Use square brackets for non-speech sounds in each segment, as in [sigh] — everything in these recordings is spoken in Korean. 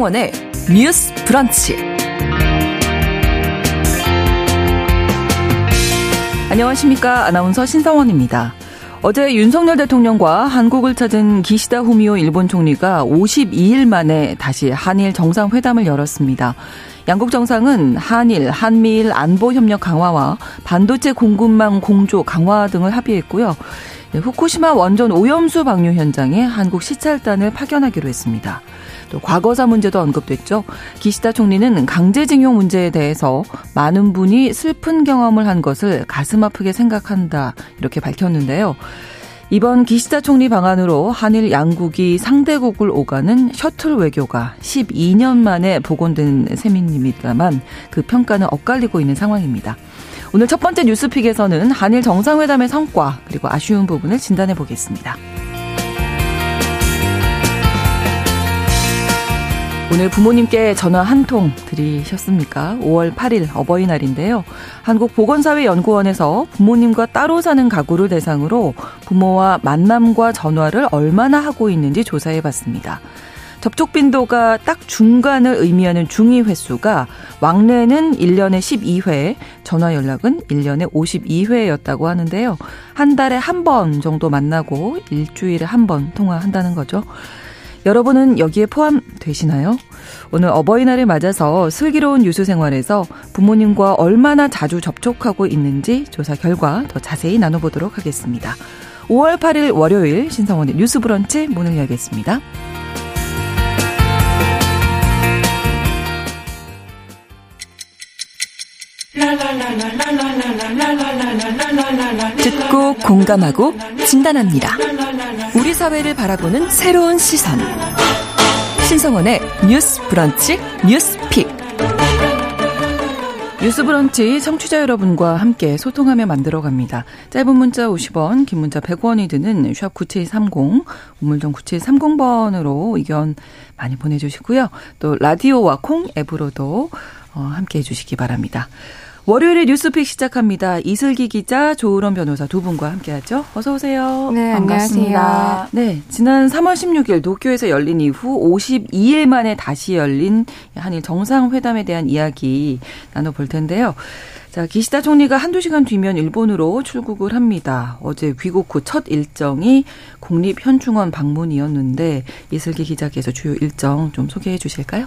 신성원의 뉴스 브런치. 안녕하십니까. 아나운서 신성원입니다. 어제 윤석열 대통령과 한국을 찾은 기시다 후미오 일본 총리가 52일 만에 다시 한일 정상회담을 열었습니다. 양국 정상은 한일, 한미일 안보 협력 강화와 반도체 공급망 공조 강화 등을 합의했고요. 네, 후쿠시마 원전 오염수 방류 현장에 한국 시찰단을 파견하기로 했습니다. 또 과거사 문제도 언급됐죠. 기시다 총리는 강제징용 문제에 대해서 많은 분이 슬픈 경험을 한 것을 가슴 아프게 생각한다 이렇게 밝혔는데요. 이번 기시다 총리 방안으로 한일 양국이 상대국을 오가는 셔틀 외교가 12년 만에 복원된 셈입니다만 그 평가는 엇갈리고 있는 상황입니다. 오늘 첫 번째 뉴스픽에서는 한일 정상회담의 성과 그리고 아쉬운 부분을 진단해 보겠습니다. 오늘 부모님께 전화 한 통 드리셨습니까? 5월 8일 어버이날인데요. 한국보건사회연구원에서 부모님과 따로 사는 가구를 대상으로 부모와 만남과 전화를 얼마나 하고 있는지 조사해 봤습니다. 접촉 빈도가 딱 중간을 의미하는 중위 횟수가 왕래는 1년에 12회, 전화 연락은 1년에 52회였다고 하는데요. 한 달에 한 번 정도 만나고 일주일에 한 번 통화한다는 거죠. 여러분은 여기에 포함되시나요? 오늘 어버이날을 맞아서 슬기로운 유수 생활에서 부모님과 얼마나 자주 접촉하고 있는지 조사 결과 더 자세히 나눠보도록 하겠습니다. 5월 8일 월요일 신성원의 뉴스 브런치 문을 열겠습니다. 듣고 공감하고 진단합니다. 우리 사회를 바라보는 새로운 시선. 신성원의 뉴스 브런치 뉴스 픽. 뉴스 브런치 청취자 여러분과 함께 소통하며 만들어 갑니다. 짧은 문자 50원, 긴 문자 100원이 드는 샵 9730, 우물정 9730번으로 의견 많이 보내주시고요. 또 라디오와 콩 앱으로도 어, 함께 해주시기 바랍니다. 월요일에 뉴스픽 시작합니다. 이슬기 기자, 조으론 변호사 두 분과 함께하죠. 어서 오세요. 네, 반갑습니다. 안녕하세요. 네, 지난 3월 16일 도쿄에서 열린 이후 52일 만에 다시 열린 한일 정상회담에 대한 이야기 나눠볼 텐데요. 자, 기시다 총리가 한두 시간 뒤면 일본으로 출국을 합니다. 어제 귀국 후 첫 일정이 국립현충원 방문이었는데 이슬기 기자께서 주요 일정 좀 소개해 주실까요?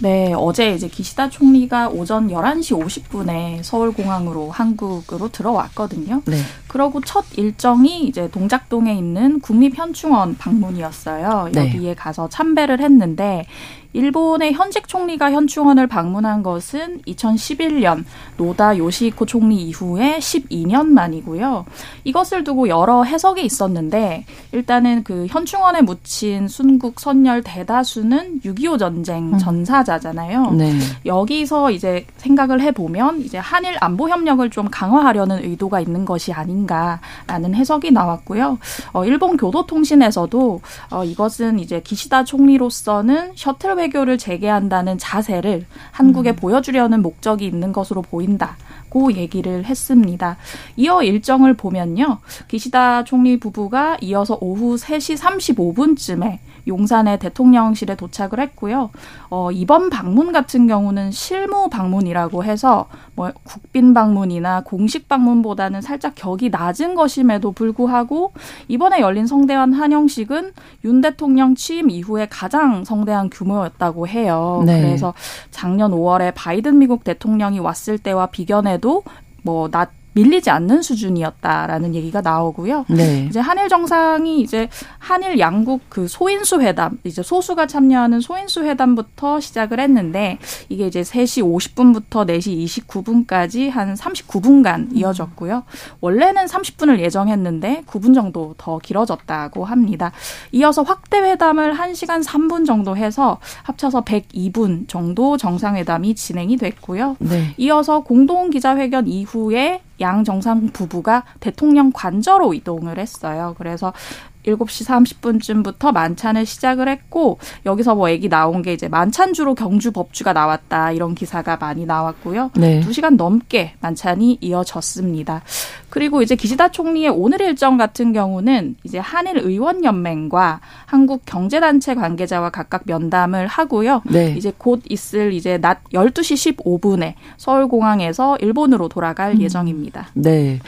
네, 어제 이제 기시다 총리가 오전 11시 50분에 서울공항으로 한국으로 들어왔거든요. 네. 그러고 첫 일정이 이제 동작동에 있는 국립현충원 방문이었어요. 네. 여기에 가서 참배를 했는데 일본의 현직 총리가 현충원을 방문한 것은 2011년 노다 요시히코 총리 이후에 12년 만이고요. 이것을 두고 여러 해석이 있었는데 일단은 그 현충원에 묻힌 순국 선열 대다수는 6.25 전쟁 음. 전사자잖아요. 네. 여기서 이제 생각을 해보면 이제 한일 안보 협력을 좀 강화하려는 의도가 있는 것이 아닌가라는 해석이 나왔고요. 어, 일본 교도통신에서도 어, 이것은 이제 기시다 총리로서는 셔틀 외교를 재개한다는 자세를 한국에 음. 보여주려는 목적이 있는 것으로 보인다 고 얘기를 했습니다. 이어 일정을 보면요. 기시다 총리 부부가 이어서 오후 3시 35분쯤에 용산의 대통령실에 도착을 했고요. 어, 이번 방문 같은 경우는 실무 방문이라고 해서 뭐 국빈 방문이나 공식 방문보다는 살짝 격이 낮은 것임에도 불구하고 이번에 열린 성대한 환영식은 윤 대통령 취임 이후에 가장 성대한 규모였다고 해요. 네. 그래서 작년 5월에 바이든 미국 대통령이 왔을 때와 비견해도 뭐 낮 밀리지 않는 수준이었다라는 얘기가 나오고요. 네. 이제 한일 정상이 이제 한일 양국 그 소인수 회담, 이제 소수가 참여하는 소인수 회담부터 시작을 했는데 이게 이제 3시 50분부터 4시 29분까지 한 39분간 이어졌고요. 원래는 30분을 예정했는데 9분 정도 더 길어졌다고 합니다. 이어서 확대 회담을 1시간 3분 정도 해서 합쳐서 102분 정도 정상회담이 진행이 됐고요. 네. 이어서 공동 기자회견 이후에 양 정상 부부가 대통령 관저로 이동을 했어요. 그래서 7시 30분쯤부터 만찬을 시작을 했고 여기서 뭐 얘기 나온 게 이제 만찬주로 경주 법주가 나왔다 이런 기사가 많이 나왔고요. 네. 2시간 넘게 만찬이 이어졌습니다. 그리고 이제 기시다 총리의 오늘 일정 같은 경우는 이제 한일 의원 연맹과 한국 경제 단체 관계자와 각각 면담을 하고요. 네. 이제 곧 있을 이제 낮 12시 15분에 서울 공항에서 일본으로 돌아갈 음. 예정입니다. 네.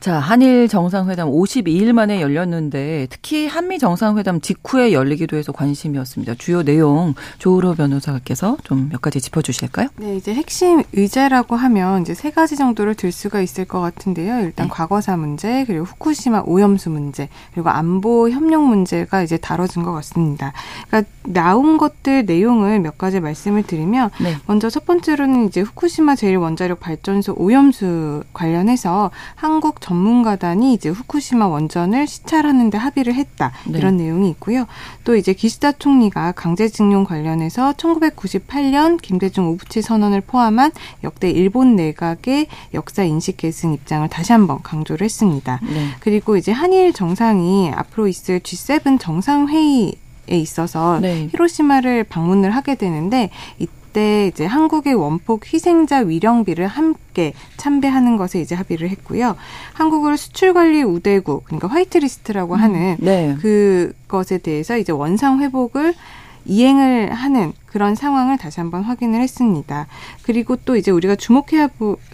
자, 한일 정상회담 52일 만에 열렸는데 특히 한미 정상회담 직후에 열리기도 해서 관심이었습니다. 주요 내용 조으로 변호사께서 좀 몇 가지 짚어 주실까요? 네, 이제 핵심 의제라고 하면 이제 세 가지 정도를 들 수가 있을 것 같은데요. 일단 네. 과거사 문제, 그리고 후쿠시마 오염수 문제, 그리고 안보 협력 문제가 이제 다뤄진 것 같습니다. 그러니까 나온 것들 내용을 몇 가지 말씀을 드리면 네. 먼저 첫 번째로는 이제 후쿠시마 제1원자력 발전소 오염수 관련해서 한국 전문가단이 이제 후쿠시마 원전을 시찰하는 데 합의 를 했다. 네. 이런 내용이 있고요. 또 이제 기시다 총리가 강제징용 관련해서 1998년 김대중 오부치 선언을 포함한 역대 일본 내각의 역사 인식 계승 입장을 다시 한번 강조를 했습니다. 네. 그리고 이제 한일 정상이 앞으로 있을 G7 정상 회의 에 있어서 네. 히로시마를 방문을 하게 되는데 이때 이제 한국의 원폭 희생자 위령비를 함께 참배하는 것에 이제 합의를 했고요. 한국을 수출 관리 우대국 그러니까 화이트리스트라고 음. 하는 네. 그것에 대해서 이제 원상 회복을 이행을 하는 그런 상황을 다시 한번 확인을 했습니다. 그리고 또 이제 우리가 주목해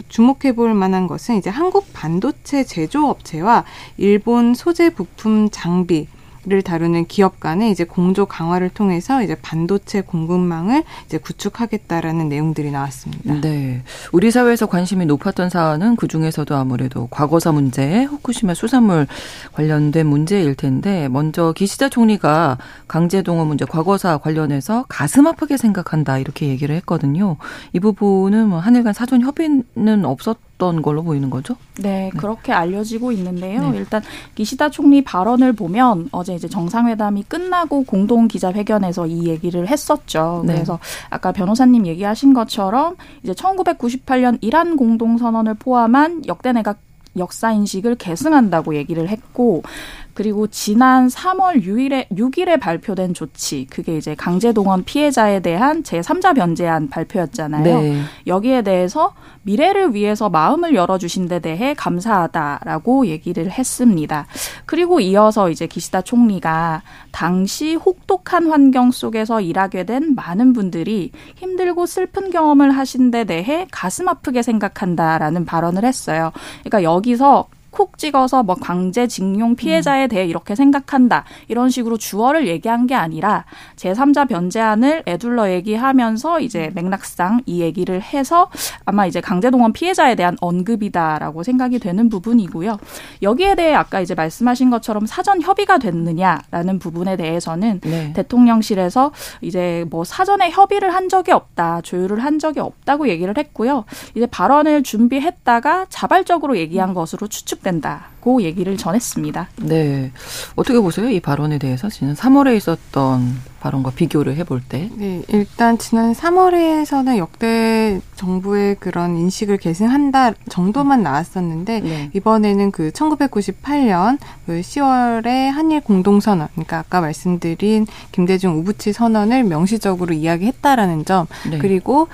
주목해 볼 만한 것은 이제 한국 반도체 제조업체와 일본 소재 부품 장비 를 다루는 기업 간의 이제 공조 강화를 통해서 이제 반도체 공급망을 이제 구축하겠다라는 내용들이 나왔습니다. 네. 우리 사회에서 관심이 높았던 사안은 그 중에서도 아무래도 과거사 문제, 후쿠시마 수산물 관련된 문제일 텐데 먼저 기시다 총리가 강제동원 문제 과거사 관련해서 가슴 아프게 생각한다 이렇게 얘기를 했거든요. 이 부분은 뭐 한일 간 사전 협의는 없었 있었던 걸로 보이는 거죠? 네, 네. 그렇게 알려지고 있는데요. 네. 일단 기시다 총리 발언을 보면 어제 이제 정상회담이 끝나고 공동 기자회견에서 이 얘기를 했었죠. 네. 그래서 아까 변호사님 얘기하신 것처럼 이제 1998년 이란 공동선언을 포함한 역대 내각 역사 인식을 계승한다고 얘기를 했고 그리고 지난 3월 6일에 6일에 발표된 조치 그게 이제 강제동원 피해자에 대한 제3자 변제안 발표였잖아요. 네. 여기에 대해서 미래를 위해서 마음을 열어 주신 데 대해 감사하다라고 얘기를 했습니다. 그리고 이어서 이제 기시다 총리가 당시 혹독한 환경 속에서 일하게 된 많은 분들이 힘들고 슬픈 경험을 하신 데 대해 가슴 아프게 생각한다라는 발언을 했어요. 그러니까 여기서 콕 찍어서 뭐 강제징용 피해자에 대해 이렇게 생각한다. 이런 식으로 주어를 얘기한 게 아니라 제3자 변제안을 애둘러 얘기하면서 이제 맥락상 이 얘기를 해서 아마 이제 강제동원 피해자에 대한 언급이다라고 생각이 되는 부분이고요. 여기에 대해 아까 이제 말씀하신 것처럼 사전 협의가 됐느냐라는 부분에 대해서는 네. 대통령실에서 이제 뭐 사전에 협의를 한 적이 없다. 조율을 한 적이 없다고 얘기를 했고요. 이제 발언을 준비했다가 자발적으로 얘기한 것으로 추측 된다고 얘기를 전했습니다. 네. 어떻게 보세요? 이 발언에 대해서 지난 3월에 있었던 발언과 비교를 해볼 때. 네. 일단 지난 3월에서는 역대 정부의 그런 인식을 계승한다 정도만 나왔었는데 네. 이번에는 그 1998년 그 10월에 한일 공동선언, 그러니까 아까 말씀드린 김대중 우부치 선언을 명시적으로 이야기했다라는 점 네. 그리고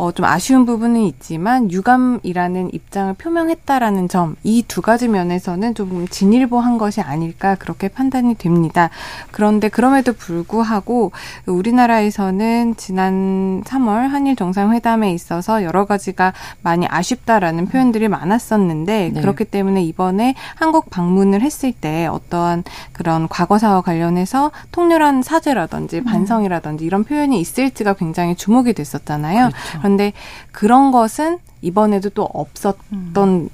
어, 좀 아쉬운 부분은 있지만 유감이라는 입장을 표명했다라는 점 이 두 가지 면에서는 좀 진일보한 것이 아닐까 그렇게 판단이 됩니다. 그런데 그럼에도 불구하고 우리나라에서는 지난 3월 한일 정상회담에 있어서 여러 가지가 많이 아쉽다라는 표현들이 많았었는데 네. 그렇기 때문에 이번에 한국 방문을 했을 때 어떠한 그런 과거사와 관련해서 통렬한 사죄라든지 음. 반성이라든지 이런 표현이 있을지가 굉장히 주목이 됐었잖아요. 그렇죠. 그런데 그런 것은 이번에도 또 없었던 음.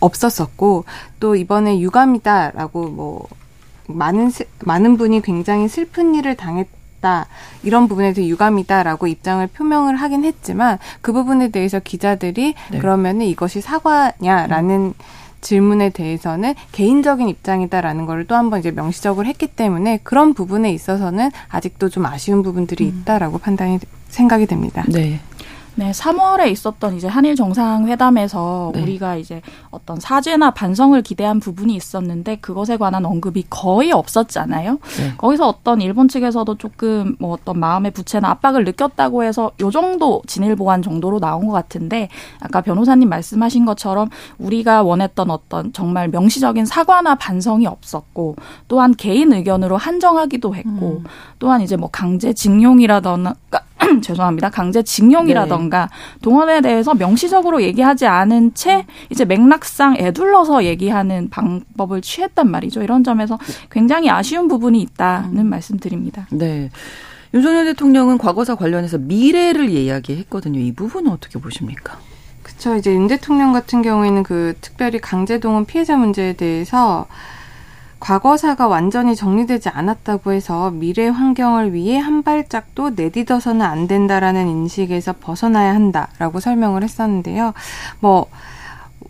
없었었고 또 이번에 유감이다라고 뭐 많은 많은 분이 굉장히 슬픈 일을 당했다. 이런 부분에 대해 유감이다라고 입장을 표명을 하긴 했지만 그 부분에 대해서 기자들이 네. 그러면은 이것이 사과냐라는 음. 질문에 대해서는 개인적인 입장이다라는 걸 또 한번 이제 명시적으로 했기 때문에 그런 부분에 있어서는 아직도 좀 아쉬운 부분들이 음. 있다라고 판단이 생각이 됩니다. 네. 네, 3월에 있었던 이제 한일 정상회담에서 네. 우리가 이제 어떤 사죄나 반성을 기대한 부분이 있었는데 그것에 관한 언급이 거의 없었잖아요. 네. 거기서 어떤 일본 측에서도 조금 뭐 어떤 마음의 부채나 압박을 느꼈다고 해서 요 정도 진일 보안 정도로 나온 것 같은데 아까 변호사님 말씀하신 것처럼 우리가 원했던 어떤 정말 명시적인 사과나 반성이 없었고 또한 개인 의견으로 한정하기도 했고 음. 또한 이제 뭐 강제 징용이라던가 [clears throat] 죄송합니다. 강제징용이라던가 네. 동원에 대해서 명시적으로 얘기하지 않은 채 이제 맥락상 애둘러서 얘기하는 방법을 취했단 말이죠. 이런 점에서 굉장히 아쉬운 부분이 있다는 음. 말씀드립니다. 네. 윤석열 대통령은 과거사 관련해서 미래를 이야기했거든요. 이 부분은 어떻게 보십니까? 그렇죠. 이제 윤 대통령 같은 경우에는 그 특별히 강제동원 피해자 문제에 대해서 과거사가 완전히 정리되지 않았다고 해서 미래 환경을 위해 한 발짝도 내딛어서는 안 된다라는 인식에서 벗어나야 한다라고 설명을 했었는데요. 뭐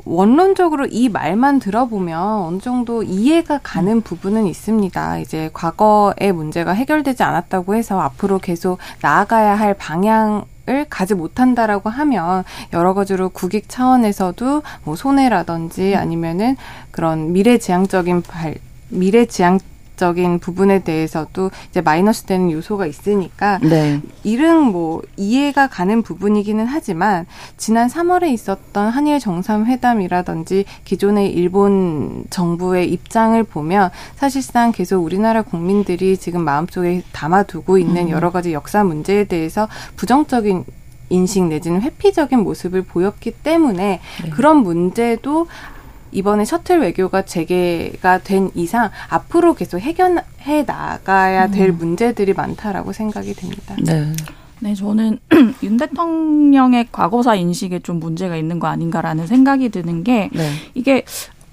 원론적으로 이 말만 들어보면 어느 정도 이해가 가는 부분은 있습니다. 이제 과거의 문제가 해결되지 않았다고 해서 앞으로 계속 나아가야 할 방향 을 가지 못한다라고 하면 여러 가지로 국익 차원에서도 뭐 손해라든지 아니면은 그런 미래지향적인 발 미래지향 적인 부분에 대해서도 이제 마이너스 되는 요소가 있으니까 네. 이른 뭐 이해가 가는 부분이기는 하지만 지난 3월에 있었던 한일 정상회담이라든지 기존의 일본 정부의 입장을 보면 사실상 계속 우리나라 국민들이 지금 마음속에 담아두고 있는 음. 여러 가지 역사 문제에 대해서 부정적인 인식 내지는 회피적인 모습을 보였기 때문에 네. 그런 문제도 이번에 셔틀 외교가 재개가 된 이상 앞으로 계속 해결해 나가야 될 음. 문제들이 많다라고 생각이 됩니다. 네. 네, 저는 [clears throat] 윤 대통령의 과거사 인식에 좀 문제가 있는 거 아닌가라는 생각이 드는 게 네. 이게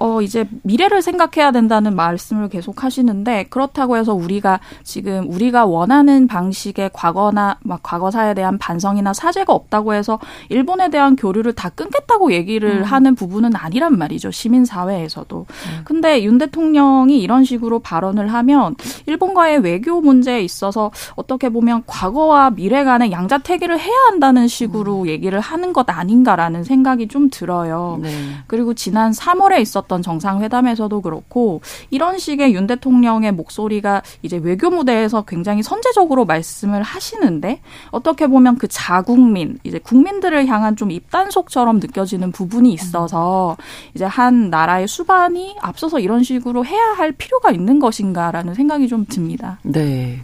어, 이제 미래를 생각해야 된다는 말씀을 계속 하시는데 그렇다고 해서 우리가 지금 우리가 원하는 방식의 과거나 막 과거사에 대한 반성이나 사죄가 없다고 해서 일본에 대한 교류를 다 끊겠다고 얘기를 음. 하는 부분은 아니란 말이죠. 시민 사회에서도. 음. 근데 윤 대통령이 이런 식으로 발언을 하면 일본과의 외교 문제에 있어서 어떻게 보면 과거와 미래 간의 양자태기를 해야 한다는 식으로 음. 얘기를 하는 것 아닌가라는 생각이 좀 들어요. 네. 그리고 지난 3월에 있었던 있었던 정상회담에서도 그렇고 이런 식의 윤 대통령의 목소리가 이제 외교 무대에서 굉장히 선제적으로 말씀을 하시는데 어떻게 보면 그 자국민 이제 국민들을 향한 좀 입단속처럼 느껴지는 부분이 있어서 이제 한 나라의 수반이 앞서서 이런 식으로 해야 할 필요가 있는 것인가라는 생각이 좀 듭니다. 네.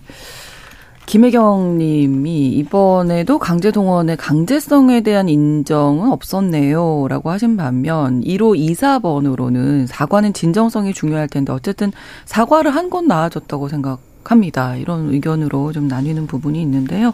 김혜경 님이 이번에도 강제 동원의 강제성에 대한 인정은 없었네요. 라고 하신 반면 1호 24번으로는 사과는 진정성이 중요할 텐데 어쨌든 사과를 한 건 나아졌다고 생각합니다. 이런 의견으로 좀 나뉘는 부분이 있는데요.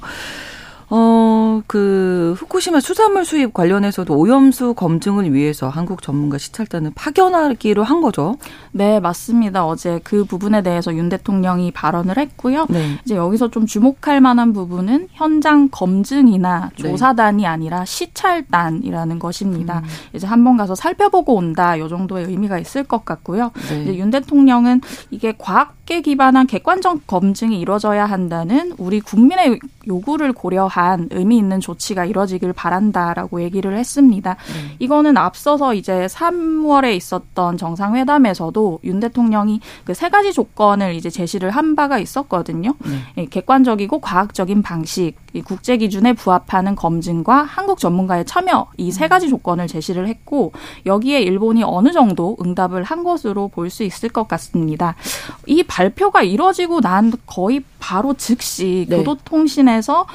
어, 그, 후쿠시마 수산물 수입 관련해서도 오염수 검증을 위해서 한국 전문가 시찰단을 파견하기로 한 거죠? 네, 맞습니다. 어제 그 부분에 대해서 윤 대통령이 발언을 했고요. 네. 이제 여기서 좀 주목할 만한 부분은 현장 검증이나 네. 조사단이 네. 아니라 시찰단이라는 것입니다. 음. 이제 한 번 가서 살펴보고 온다. 요 정도의 의미가 있을 것 같고요. 네. 이제 윤 대통령은 이게 과학계 기반한 객관적 검증이 이루어져야 한다는 우리 국민의 요구를 고려 한간 의미 있는 조치가 이뤄지길 바란다라고 얘기를 했습니다. 네. 이거는 앞서서 이제 3월에 있었던 정상회담에서도 윤 대통령이 그 세 가지 조건을 이제 제시를 한 바가 있었거든요. 네. 예, 객관적이고 과학적인 방식, 국제 기준에 부합하는 검증과 한국 전문가의 참여 이 세 가지 조건을 제시를 했고 여기에 일본이 어느 정도 응답을 한 것으로 볼 수 있을 것 같습니다. 이 발표가 이뤄지고 난 거의 바로 즉시 네. 교도통신에서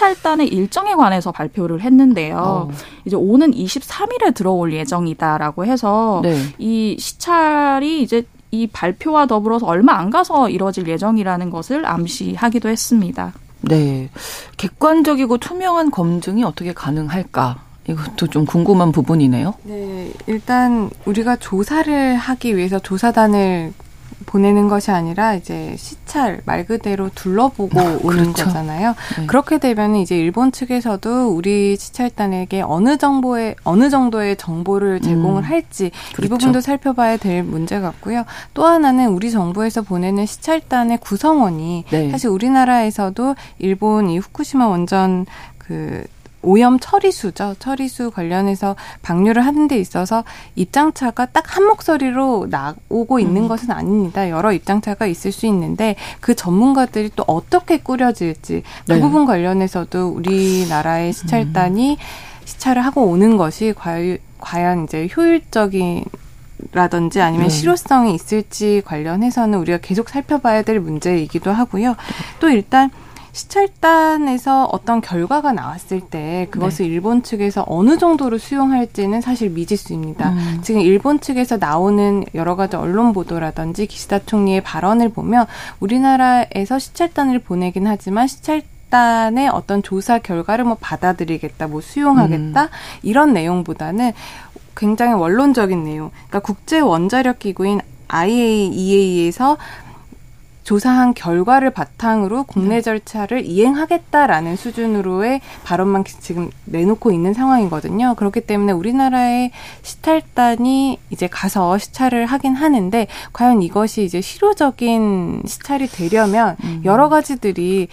시찰단의 일정에 관해서 발표를 했는데요. 어. 이제 오는 23일에 들어올 예정이다라고 해서 네. 이 시찰이 이제 이 발표와 더불어서 얼마 안 가서 이뤄질 예정이라는 것을 암시하기도 했습니다. 네. 객관적이고 투명한 검증이 어떻게 가능할까? 이것도 좀 궁금한 부분이네요. 네. 일단 우리가 조사를 하기 위해서 조사단을 보내는 것이 아니라 이제 시찰 말 그대로 둘러보고 아, 오는 그렇죠. 거잖아요. 네. 그렇게 되면 이제 일본 측에서도 우리 시찰단에게 어느 정보의 어느 정도의 정보를 제공을 음, 할지 그렇죠. 이 부분도 살펴봐야 될 문제 같고요. 또 하나는 우리 정부에서 보내는 시찰단의 구성원이 네. 사실 우리나라에서도 일본 이 후쿠시마 원전 그 오염 처리수죠. 처리수 관련해서 방류를 하는 데 있어서 입장차가 딱 한 목소리로 나오고 있는 음. 것은 아닙니다. 여러 입장차가 있을 수 있는데 그 전문가들이 또 어떻게 꾸려질지 그 네. 부분 관련해서도 우리나라의 시찰단이 음. 시찰을 하고 오는 것이 과연, 과연 이제 효율적인 라든지 아니면 네. 실효성이 있을지 관련해서는 우리가 계속 살펴봐야 될 문제이기도 하고요. 또 일단 시찰단에서 어떤 결과가 나왔을 때 그것을 네. 일본 측에서 어느 정도로 수용할지는 사실 미지수입니다. 음. 지금 일본 측에서 나오는 여러 가지 언론 보도라든지 기시다 총리의 발언을 보면 우리나라에서 시찰단을 보내긴 하지만 시찰 단의 어떤 조사 결과를 뭐 받아들이겠다, 뭐 수용하겠다 음. 이런 내용보다는 굉장히 원론적인 내용. 그러니까 국제 원자력 기구인 IAEA에서 조사한 결과를 바탕으로 국내 네. 절차를 이행하겠다라는 수준으로의 발언만 지금 내놓고 있는 상황이거든요. 그렇기 때문에 우리나라의 시찰단이 이제 가서 시찰을 하긴 하는데 과연 이것이 이제 실효적인 시찰이 되려면 음. 여러 가지들이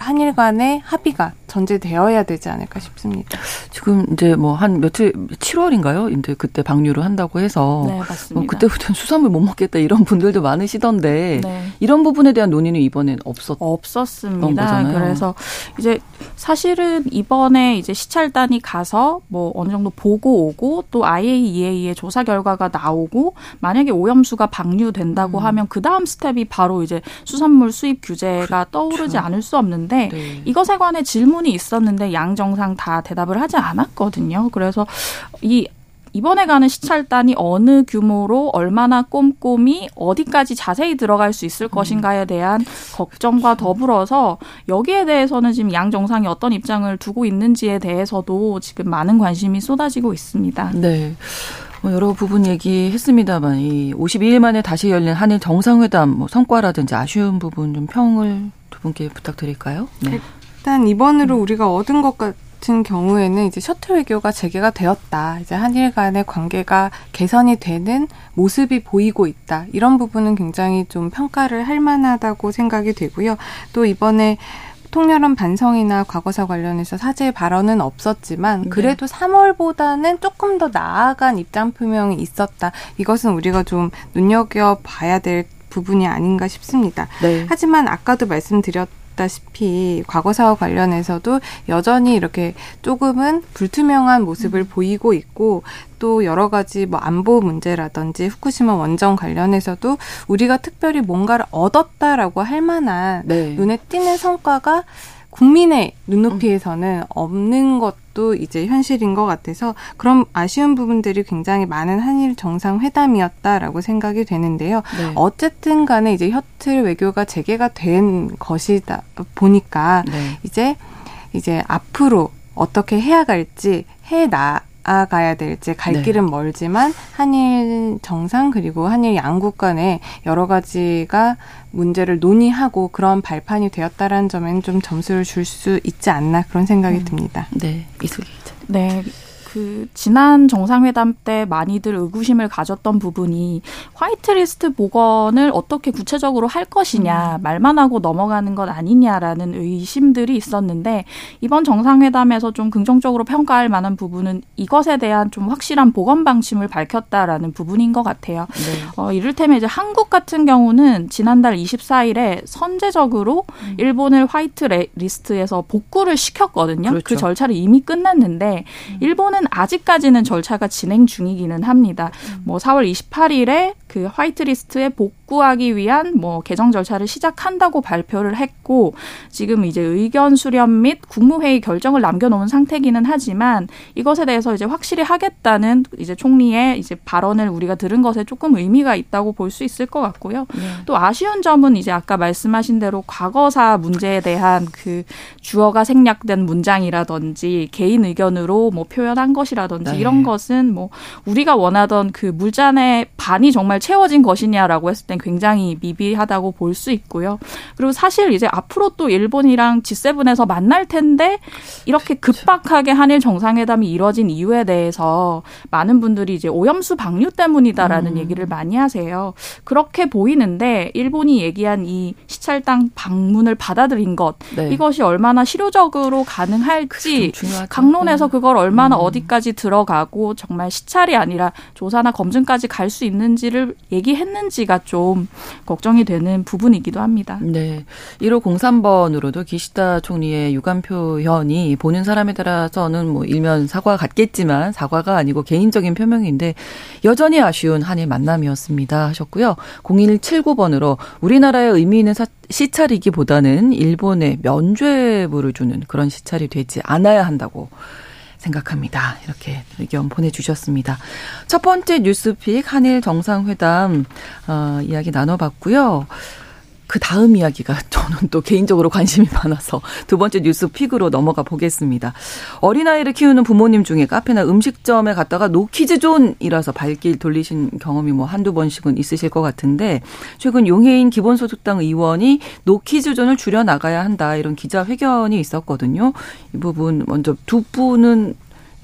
한일 간의 합의가 전제되어야 되지 않을까 싶습니다. 지금 이제 뭐 한 며칠 7월인가요? 이제 그때 방류를 한다고 해서 네, 맞습니다. 뭐 그때부터는 [laughs] 수산물 못 먹겠다 이런 분들도 많으시던데 네. 이런 부분에 대한 논의는 이번엔 없었 없었습니다. 거잖아요. 그래서 이제 사실은 이번에 이제 시찰단이 가서 뭐 어느 정도 보고 오고 또 IAEA의 조사 결과가 나오고 만약에 오염수가 방류된다고 음. 하면 그 다음 스텝이 바로 이제 수산물 수입 규제가 그렇죠. 떠오르지 않을 수 없는 데 네. 이것에 관해 질문이 있었는데 양 정상 다 대답을 하지 않았거든요. 그래서 이 이번에 가는 시찰단이 어느 규모로 얼마나 꼼꼼히 어디까지 자세히 들어갈 수 있을 음. 것인가에 대한 걱정과 더불어서 여기에 대해서는 지금 양 정상이 어떤 입장을 두고 있는지에 대해서도 지금 많은 관심이 쏟아지고 있습니다. 네. 뭐 여러 부분 얘기했습니다만 이 52일 만에 다시 열린 한일 정상회담 뭐 성과라든지 아쉬운 부분 좀 평을 두 분께 부탁드릴까요? 네. 일단 이번으로 음. 우리가 얻은 것 같. 같은 경우에는 이제 셔틀 외교가 재개가 되었다. 이제 한일 간의 관계가 개선이 되는 모습이 보이고 있다. 이런 부분은 굉장히 좀 평가를 할 만하다고 생각이 되고요. 또 이번에 통렬한 반성이나 과거사 관련해서 사죄 발언은 없었지만 네. 그래도 네. 3월보다는 조금 더 나아간 입장 표명이 있었다. 이것은 우리가 좀 눈여겨 봐야 될 부분이 아닌가 싶습니다. 네. 하지만 아까도 말씀드렸 아시다시피 과거사와 관련해서도 여전히 이렇게 조금은 불투명한 모습을 음. 보이고 있고 또 여러 가지 뭐 안보 문제라든지 후쿠시마 원전 관련해서도 우리가 특별히 뭔가를 얻었다라고 할 만한 네. 눈에 띄는 성과가 국민의 눈높이에서는 없는 것도 이제 현실인 것 같아서 그런 아쉬운 부분들이 굉장히 많은 한일 정상회담이었다라고 생각이 되는데요. 네. 어쨌든 간에 이제 셔틀 외교가 재개가 된 것이다 보니까 네. 이제 이제 앞으로 어떻게 해야 갈지 해 나 나아가야 될지 갈 네. 길은 멀지만 한일 정상 그리고 한일 양국 간에 여러 가지가 문제를 논의하고 그런 발판이 되었다라는 점에는 좀 점수를 줄 수 있지 않나 그런 생각이 음. 듭니다. 네, 이슬기 기자. 네. 그 지난 정상회담 때 많이들 의구심을 가졌던 부분이 화이트리스트 복원을 어떻게 구체적으로 할 것이냐 음. 말만 하고 넘어가는 것 아니냐라는 의심들이 있었는데 이번 정상회담에서 좀 긍정적으로 평가할 만한 부분은 이것에 대한 좀 확실한 복원 방침을 밝혔다라는 부분인 것 같아요. 네. 어, 이를테면 이제 한국 같은 경우는 지난달 24일에 선제적으로 음. 일본을 화이트 리스트에서 복구를 시켰거든요. 그 그렇죠. 그 절차를 이미 끝냈는데 음. 일본은 아직까지는 절차가 진행 중이기는 합니다. 음. 뭐 4월 28일에 그 화이트리스트에 복구하기 위한 뭐 개정 절차를 시작한다고 발표를 했고 지금 이제 의견 수렴 및 국무회의 결정을 남겨놓은 상태기는 하지만 이것에 대해서 이제 확실히 하겠다는 이제 총리의 이제 발언을 우리가 들은 것에 조금 의미가 있다고 볼 수 있을 것 같고요. 네. 또 아쉬운 점은 이제 아까 말씀하신 대로 과거사 문제에 대한 그 주어가 생략된 문장이라든지 개인 의견으로 뭐 표현한 것이라든지 네. 이런 것은 뭐 우리가 원하던 그 물잔의 반이 정말 채워진 것이냐라고 했을 땐 굉장히 미비하다고 볼 수 있고요. 그리고 사실 이제 앞으로 또 일본이랑 G7에서 만날 텐데 이렇게 급박하게 한일 정상회담이 이뤄진 이유에 대해서 많은 분들이 이제 오염수 방류 때문이다라는 음. 얘기를 많이 하세요. 그렇게 보이는데 일본이 얘기한 이 시찰당 방문을 받아들인 것 네. 이것이 얼마나 실효적으로 가능할지 강론에서 네. 그걸 얼마나 음. 어디까지 들어가고 정말 시찰이 아니라 조사나 검증까지 갈 수 있는지를 얘기했는지가 좀 걱정이 되는 부분이기도 합니다. 네. 1503번으로도 기시다 총리의 유감 표현이 보는 사람에 따라서는 뭐 일면 사과 같겠지만 사과가 아니고 개인적인 표명인데 여전히 아쉬운 한일 만남이었습니다 하셨고요. 0179번으로 우리나라의 의미 있는 사, 시찰이기보다는 일본에 면죄부를 주는 그런 시찰이 되지 않아야 한다고 생각합니다. 이렇게 의견 보내주셨습니다. 첫 번째 뉴스 pick 한일 정상회담 어, 이야기 나눠봤고요. 그 다음 이야기가 [laughs] 저는 또 개인적으로 관심이 많아서 두 번째 뉴스 pick으로 넘어가 보겠습니다. 어린아이를 키우는 부모님 중에 카페나 음식점에 갔다가 노키즈존이라서 발길 돌리신 경험이 뭐 한두 번씩은 있으실 것 같은데 최근 용혜인 기본소득당 의원이 노키즈존을 줄여나가야 한다 이런 기자회견이 있었거든요. 이 부분 먼저 두 분은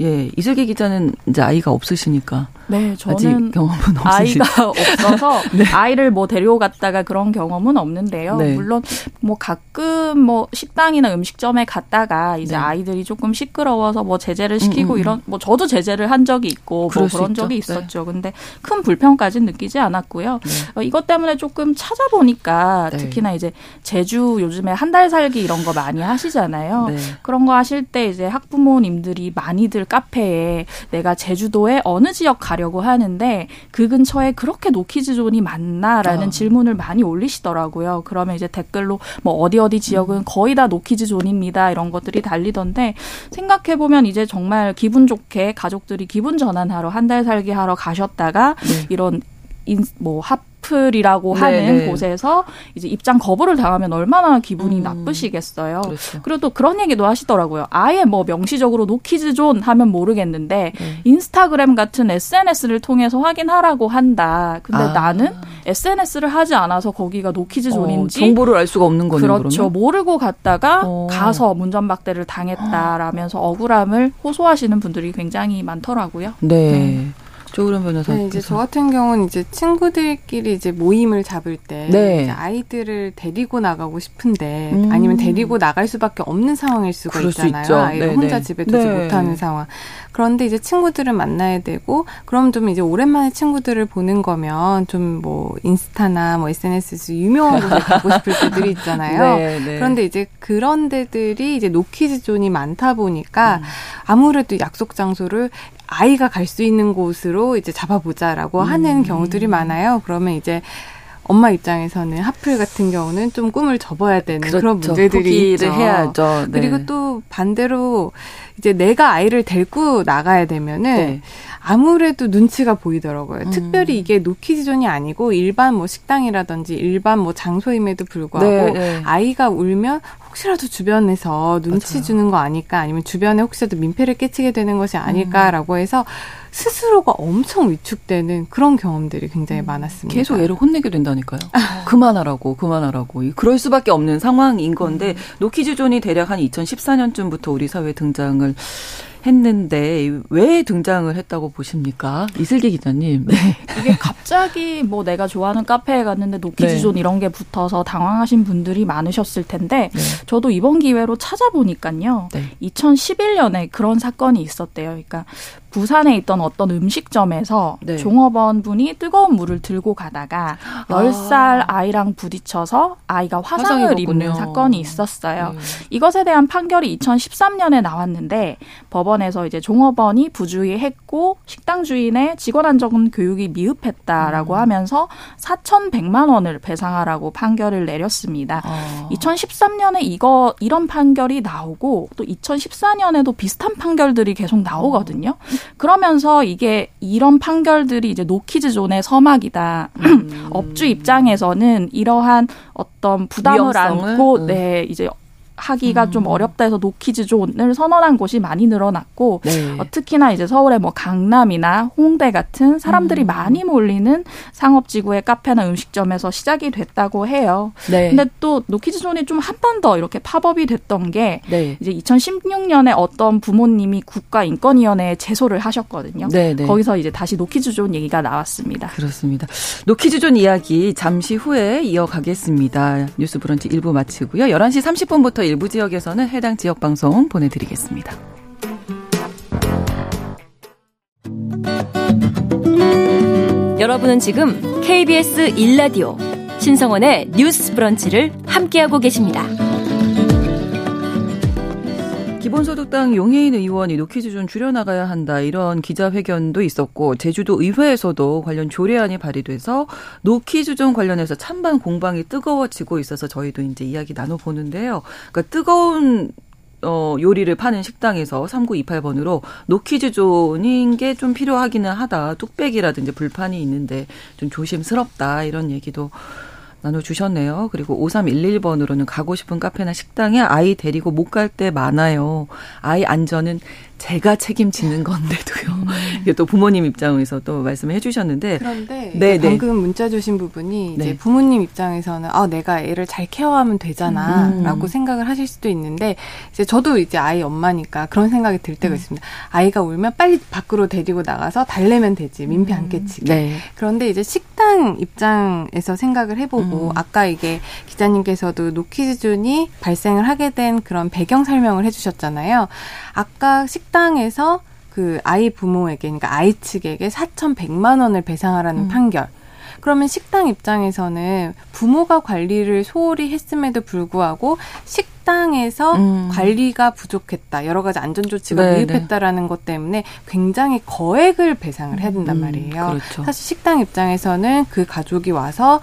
예, 이슬기 기자는 이제 아이가 없으시니까 네, 저는 경험은 아이가 [laughs] 없어서 [laughs] 네. 아이를 뭐 데려갔다가 그런 경험은 없는데요. 네. 물론 뭐 가끔 뭐 식당이나 음식점에 갔다가 이제 네. 아이들이 조금 시끄러워서 뭐 제재를 시키고 음, 음. 이런 뭐 저도 제재를 한 적이 있고 뭐 그런 적이 네. 있었죠. 근데 큰 불평까지는 느끼지 않았고요. 네. 어, 이것 때문에 조금 찾아보니까 네. 특히나 이제 제주 요즘에 한 달 살기 이런 거 많이 하시잖아요. 그런 거 하실 때 이제 학부모님들이 많이들 카페에 내가 제주도에 어느 지역 가 가려고 하는데 그 근처에 그렇게 노키즈존이 많나라는 어. 질문을 많이 올리시더라고요. 그러면 이제 댓글로 뭐 어디 어디 지역은 음. 거의 다 노키즈존입니다. 이런 것들이 달리던데 생각해 보면 이제 정말 기분 좋게 가족들이 기분 전환하러 한 달 살기 하러 가셨다가 네. 이런 인, 뭐 핫, 핫플이라고 하는 네네. 곳에서 이제 입장 거부를 당하면 얼마나 기분이 음. 나쁘시겠어요. 그렇죠. 그리고 또 그런 얘기도 하시더라고요. 아예 뭐 명시적으로 노키즈 존 하면 모르겠는데 네. 인스타그램 같은 SNS를 통해서 확인하라고 한다. 근데 아. 나는 SNS를 하지 않아서 거기가 노키즈 존인지 어, 정보를 알 수가 없는 거네요. 그렇죠. 그러면? 모르고 갔다가 어. 가서 문전박대를 당했다라면서 억울함을 호소하시는 분들이 굉장히 많더라고요. 네. 네. 조을원 변호사. 네, 이제 저 같은 경우는 이제 친구들끼리 이제 모임을 잡을 때 네. 아이들을 데리고 나가고 싶은데 음. 아니면 데리고 나갈 수밖에 없는 상황일 수가 있잖아요. 수 아이를 네, 혼자 네. 집에 두지 네. 못하는 상황. 그런데 이제 친구들을 만나야 되고 그럼 좀 이제 오랜만에 친구들을 보는 거면 좀 뭐 인스타나 뭐 SNS에서 유명한 곳에 가고 싶을 때들이 있잖아요. [laughs] 그런데 이제 그런 데들이 이제 노키즈 존이 많다 보니까 음. 아무래도 약속 장소를 아이가 갈 수 있는 곳으로 이제 잡아보자라고 음. 하는 경우들이 많아요. 그러면 이제 엄마 입장에서는 하플 같은 경우는 좀 꿈을 접어야 되는 그렇죠. 그런 문제들이 있죠. 해야죠. 네. 그리고 또 반대로 이제 내가 아이를 데리고 나가야 되면은 네. 아무래도 눈치가 보이더라고요. 음. 특별히 이게 노키즈존이 아니고 일반 뭐 식당이라든지 일반 뭐 장소임에도 불구하고 네, 네. 아이가 울면 혹시라도 주변에서 눈치 맞아요. 주는 거 아닐까 아니면 주변에 혹시라도 민폐를 끼치게 되는 것이 아닐까라고 음. 해서 스스로가 엄청 위축되는 그런 경험들이 굉장히 음. 많았습니다. 계속 애를 혼내게 된다니까요. 그만하라고, 그만하라고. 그럴 수밖에 없는 상황인 건데, 음. 노키즈존이 대략 한 2014년쯤부터 우리 사회에 등장을 했는데 왜 등장을 했다고 보십니까? 이슬기 기자님. 네. 이게 갑자기 뭐 내가 좋아하는 카페에 갔는데 노키즈존 네. 이런 게 붙어서 당황하신 분들이 많으셨을 텐데 네. 저도 이번 기회로 찾아보니까요. 2011년에 그런 사건이 있었대요. 그러니까 부산에 있던 어떤 음식점에서 네. 종업원 분이 뜨거운 물을 들고 가다가 열살 아. 이랑 부딪혀서 아이가 화상을 입는 사건이 있었어요. 네. 이것에 대한 판결이 2013년에 나왔는데 법원 에서 이제 종업원이 부주의했고 식당 주인의 직원 안전 교육이 미흡했다라고 음. 하면서 4,100만 원을 배상하라고 판결을 내렸습니다. 아. 2013년에 이거 이런 판결이 나오고 또 2014년에도 비슷한 판결들이 계속 나오거든요. 그러면서 이게 이런 판결들이 이제 노키즈 존의 서막이다. 음. [clears throat] 업주 입장에서는 이러한 어떤 부담을 위험성을? 안고 음. 네 이제 하기가 음. 좀 어렵다 해서 노키즈 존을 선언한 곳이 많이 늘어났고 네. 어, 특히나 이제 서울의 뭐 강남이나 홍대 같은 사람들이 음. 많이 몰리는 상업지구의 카페나 음식점에서 시작이 됐다고 해요. 네. 근데 또 노키즈 존이 좀 한 번 더 이렇게 팝업이 됐던 게 네. 이제 2016년에 어떤 부모님이 국가인권위원회에 제소를 하셨거든요. 네, 네. 거기서 이제 다시 노키즈 존 얘기가 나왔습니다. 그렇습니다. 노키즈 존 이야기 잠시 후에 이어가겠습니다. 뉴스 브런치 1부 마치고요. 11시 30분부터 일부 지역에서는 해당 지역 방송 보내드리겠습니다. 여러분은 지금 KBS 1라디오 신성원의 뉴스 브런치를 함께하고 계십니다. 기본소득당 용혜인 의원이 노키즈 존 줄여나가야 한다 이런 기자회견도 있었고 제주도 의회에서도 관련 조례안이 발의돼서 노키즈 존 관련해서 찬반 공방이 뜨거워지고 있어서 저희도 이제 이야기 나눠보는데요. 그러니까 뜨거운 어, 요리를 파는 식당에서 3928번으로 노키즈 존인 게 좀 필요하기는 하다. 뚝배기라든지 불판이 있는데 좀 조심스럽다. 이런 얘기도 나눠주셨네요. 그리고 5311번으로는 가고 싶은 카페나 식당에 아이 데리고 못 갈 때 많아요. 아이 안전은 제가 책임지는 건데도요. 음. 이게 또 부모님 입장에서 또 말씀을 해주셨는데. 그런데 네, 네. 방금 문자 주신 부분이 이제 네. 부모님 입장에서는 아 내가 애를 잘 케어하면 되잖아라고 음. 생각을 하실 수도 있는데 이제 저도 이제 아이 엄마니까 그런 생각이 들 때가 음. 있습니다. 아이가 울면 빨리 밖으로 데리고 나가서 달래면 되지 민폐 안 음. 끼치게. 네. 그런데 이제 식당 입장에서 생각을 해보고 음. 아까 이게 기자님께서도 노키즈존이 발생을 하게 된 그런 배경 설명을 해주셨잖아요. 아까 식 식당에서 그 아이 부모에게, 그러니까 아이 측에게 4,100만 원을 배상하라는 음. 판결. 그러면 식당 입장에서는 부모가 관리를 소홀히 했음에도 불구하고 식당에서 음. 관리가 부족했다. 여러 가지 안전 조치가 네, 미흡했다라는 네. 것 때문에 굉장히 거액을 배상을 해야 된단 음, 말이에요. 그렇죠. 사실 식당 입장에서는 그 가족이 와서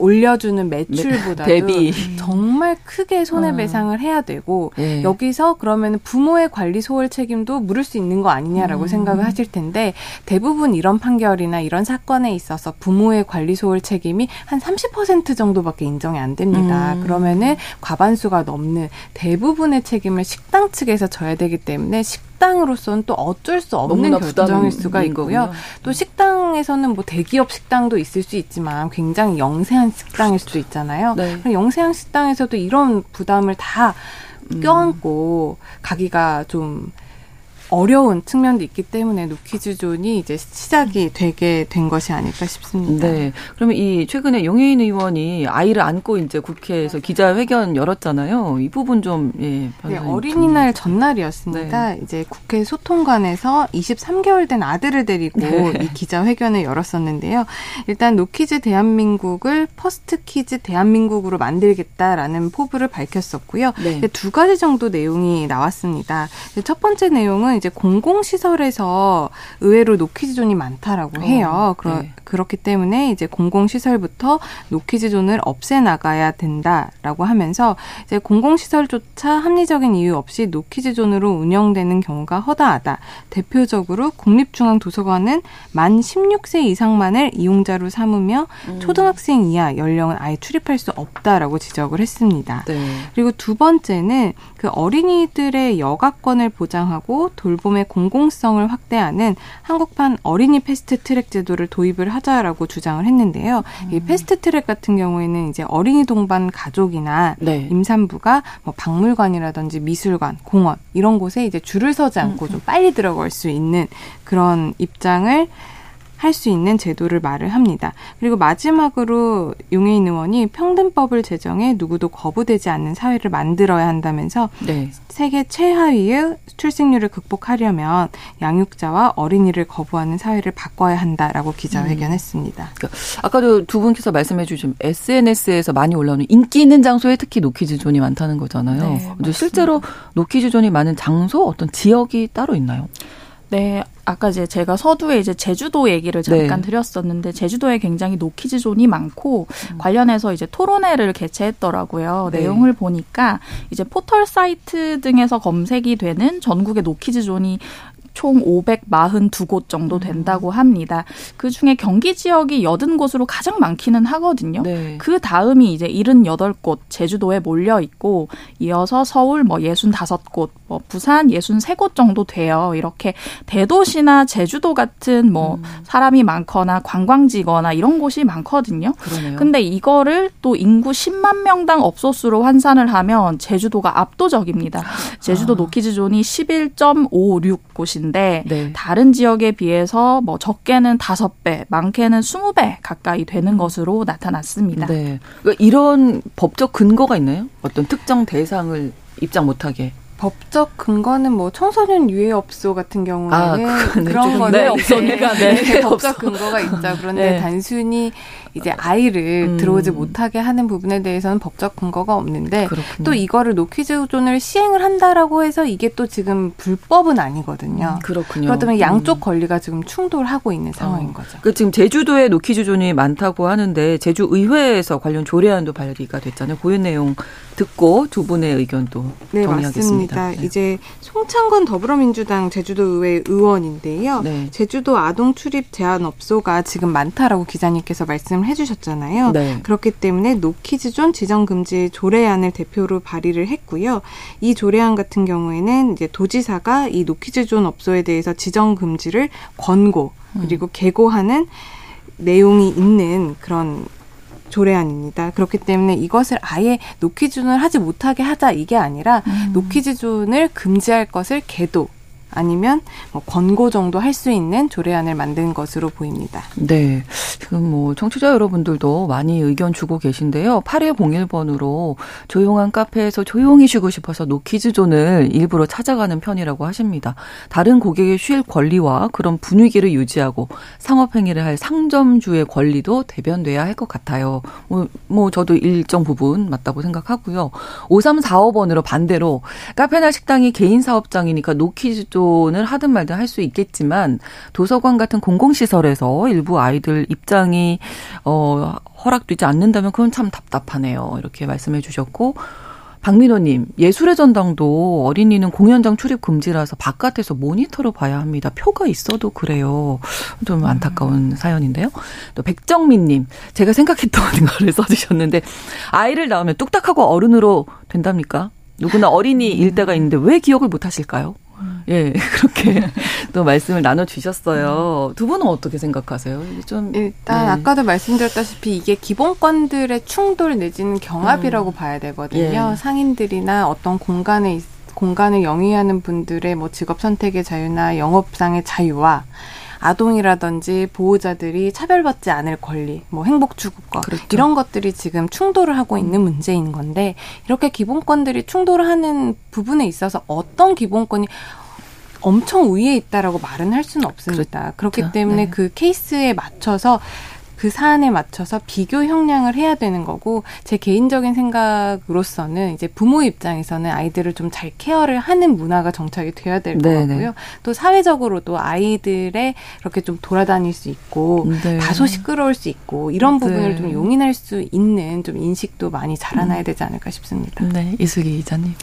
올려주는 매출보다도 대비. 정말 크게 손해배상을 어. 해야 되고 네. 여기서 그러면 부모의 관리 소홀 책임도 물을 수 있는 거 아니냐라고 음. 생각을 하실 텐데 대부분 이런 판결이나 이런 사건에 있어서 부모의 관리 소홀 책임이 한 30% 정도밖에 인정이 안 됩니다. 음. 그러면은 과반수가 넘는 대부분의 책임을 식당 측에서 져야 되기 때문에 식 식당으로서는 또 어쩔 수 없는 결정일 수가 있고요. 거군요. 또 식당에서는 뭐 대기업 식당도 있을 수 있지만 굉장히 영세한 식당일 수도 있잖아요. 네. 영세한 식당에서도 이런 부담을 다 음. 껴안고 가기가 좀 어려운 측면도 있기 때문에 노키즈존이 이제 시작이 되게 된 것이 아닐까 싶습니다. 네. 그러면 이 최근에 용해인 의원이 아이를 안고 이제 국회에서 기자회견 열었잖아요. 이 부분 좀 예. 네, 어린이날 전날이었습니다. 네. 이제 국회 소통관에서 23개월 된 아들을 데리고 네. 이 기자회견을 열었었는데요. 일단 노키즈 대한민국을 first kids 대한민국으로 만들겠다라는 포부를 밝혔었고요. 네. 두 가지 정도 내용이 나왔습니다. 첫 번째 내용은 이제 공공시설에서 의외로 노키즈존이 많다라고 어, 해요. 어, 그러, 네. 그렇기 때문에 이제 공공시설부터 노키즈존을 없애 나가야 된다라고 하면서 이제 공공시설조차 합리적인 이유 없이 노키즈존으로 운영되는 경우가 허다하다. 대표적으로 국립중앙도서관은 만 16세 이상만을 이용자로 삼으며 음. 초등학생 이하 연령은 아예 출입할 수 없다라고 지적을 했습니다. 네. 그리고 두 번째는 그 어린이들의 여가권을 보장하고 돌 돌봄의 공공성을 확대하는 한국판 어린이 fast track 제도를 도입을 하자라고 주장을 했는데요. 음. 이 fast track 같은 경우에는 이제 어린이 동반 가족이나 네. 임산부가 뭐 박물관이라든지 미술관, 공원 이런 곳에 이제 줄을 서지 않고 음. 좀 빨리 들어갈 수 있는 그런 입장을 할 수 있는 제도를 말을 합니다. 그리고 마지막으로 용혜인 의원이 평등법을 제정해 누구도 거부되지 않는 사회를 만들어야 한다면서 네. 세계 최하위의 출생률을 극복하려면 양육자와 어린이를 거부하는 사회를 바꿔야 한다라고 기자회견했습니다. 음. 그러니까 아까도 두 분께서 말씀해 주신 SNS에서 많이 올라오는 인기 있는 장소에 특히 노키즈 존이 많다는 거잖아요. 네, 실제로 노키즈 존이 많은 장소 어떤 지역이 따로 있나요? 네, 아까 이제 제가 서두에 이제 제주도 얘기를 잠깐 네. 드렸었는데 제주도에 굉장히 노키즈 존이 많고 음. 관련해서 이제 토론회를 개최했더라고요. 네. 내용을 보니까 이제 포털 사이트 등에서 검색이 되는 전국의 노키즈 존이 총 542곳 정도 음. 된다고 합니다. 그 중에 경기 지역이 80곳으로 가장 많기는 하거든요. 네. 그 다음이 이제 78곳 제주도에 몰려 있고 이어서 서울 뭐 65곳, 뭐 부산 63곳 정도 돼요. 이렇게 대도시나 제주도 같은 뭐 음. 사람이 많거나 관광지거나 이런 곳이 많거든요. 그러네요. 근데 이거를 또 인구 10만 명당 업소수로 환산을 하면 제주도가 압도적입니다. 제주도 아. 노키즈존이 11.56곳 인데 네. 다른 지역에 비해서 뭐 적게는 5배, 많게는 20배 가까이 되는 것으로 나타났습니다. 네. 그러니까 이런 법적 근거가 있나요? 어떤 특정 대상을 입장 못하게. 법적 근거는 뭐 청소년 유해업소 같은 경우에는 아, 그런 거는 네, 없으니까 [laughs] 네, 네, 법적 근거가 있죠. 그런데 네. 단순히 이제 아이를 음. 들어오지 못하게 하는 부분에 대해서는 법적 근거가 없는데 그렇군요. 또 이거를 노키즈 존을 시행을 한다라고 해서 이게 또 지금 불법은 아니거든요. 음, 그렇군요. 그렇다면 음. 양쪽 음. 권리가 지금 충돌하고 있는 상황인 어. 거죠. 그 지금 제주도에 노키즈 존이 많다고 하는데 제주 의회에서 관련 조례안도 발의가 됐잖아요. 그 내용 듣고 두 분의 의견도 네, 정리하겠습니다. 맞습니다. 네. 이제 송창권 더불어민주당 제주도 의회 의원인데요. 네. 제주도 아동 출입 제한 업소가 지금 많다라고 기자님께서 말씀 을 해주셨잖아요. 네. 그렇기 때문에 노키즈존 지정 금지 조례안을 대표로 발의를 했고요. 이 조례안 같은 경우에는 이제 도지사가 이 노키즈존 업소에 대해서 지정 금지를 권고 그리고 개고하는 내용이 있는 그런 조례안입니다. 그렇기 때문에 이것을 아예 노키존을 하지 못하게 하자 이게 아니라 음. 노키즈존을 금지할 것을 개도 아니면 뭐 권고 정도 할 수 있는 조례안을 만든 것으로 보입니다. 네. 지금 뭐 청취자 여러분들도 많이 의견 주고 계신데요. 8101번으로 조용한 카페에서 조용히 쉬고 싶어서 노키즈존을 일부러 찾아가는 편이라고 하십니다. 다른 고객의 쉴 권리와 그런 분위기를 유지하고 상업행위를 할 상점주의 권리도 대변돼야 할 것 같아요. 뭐, 뭐 저도 일정 부분 맞다고 생각하고요. 5345번으로 반대로 카페나 식당이 개인 사업장이니까 노키즈존 지원을 하든 말든 할 수 있겠지만 도서관 같은 공공시설에서 일부 아이들 입장이 어 허락되지 않는다면 그건 참 답답하네요. 이렇게 말씀해 주셨고 박민호님, 예술의 전당도 어린이는 공연장 출입 금지라서 바깥에서 모니터로 봐야 합니다. 표가 있어도 그래요. 좀 안타까운 음. 사연인데요. 또 백정민님, 제가 생각했던 [laughs] 거를 써주셨는데, 아이를 낳으면 뚝딱하고 어른으로 된답니까? 누구나 어린이일 때가 있는데 왜 기억을 못 하실까요? 예, [laughs] 그렇게 또 말씀을 나눠 주셨어요. 두 분은 어떻게 생각하세요? 좀 일단 네. 아까도 말씀드렸다시피 이게 기본권들의 충돌 내지는 경합이라고 음. 봐야 되거든요. 예. 상인들이나 어떤 공간에 공간을 영위하는 분들의 뭐 직업 선택의 자유나 영업상의 자유와 아동이라든지 보호자들이 차별받지 않을 권리, 뭐 행복 추구권 그렇죠. 이런 것들이 지금 충돌을 하고 있는 문제인 건데 이렇게 기본권들이 충돌하는 부분에 있어서 어떤 기본권이 엄청 위에 있다라고 말은 할 수는 없습니다. 그렇죠. 그렇기 때문에 네. 그 케이스에 맞춰서 그 사안에 맞춰서 비교 형량을 해야 되는 거고 제 개인적인 생각으로서는 이제 부모 입장에서는 아이들을 좀 잘 케어를 하는 문화가 정착이 돼야 될것 네, 네. 같고요. 또 사회적으로도 아이들의 이렇게 좀 돌아다닐 수 있고 네. 다소 시끄러울 수 있고 이런 네. 부분을 좀 용인할 수 있는 좀 인식도 많이 자라나야 음. 되지 않을까 싶습니다. 네, 이슬기 기자님.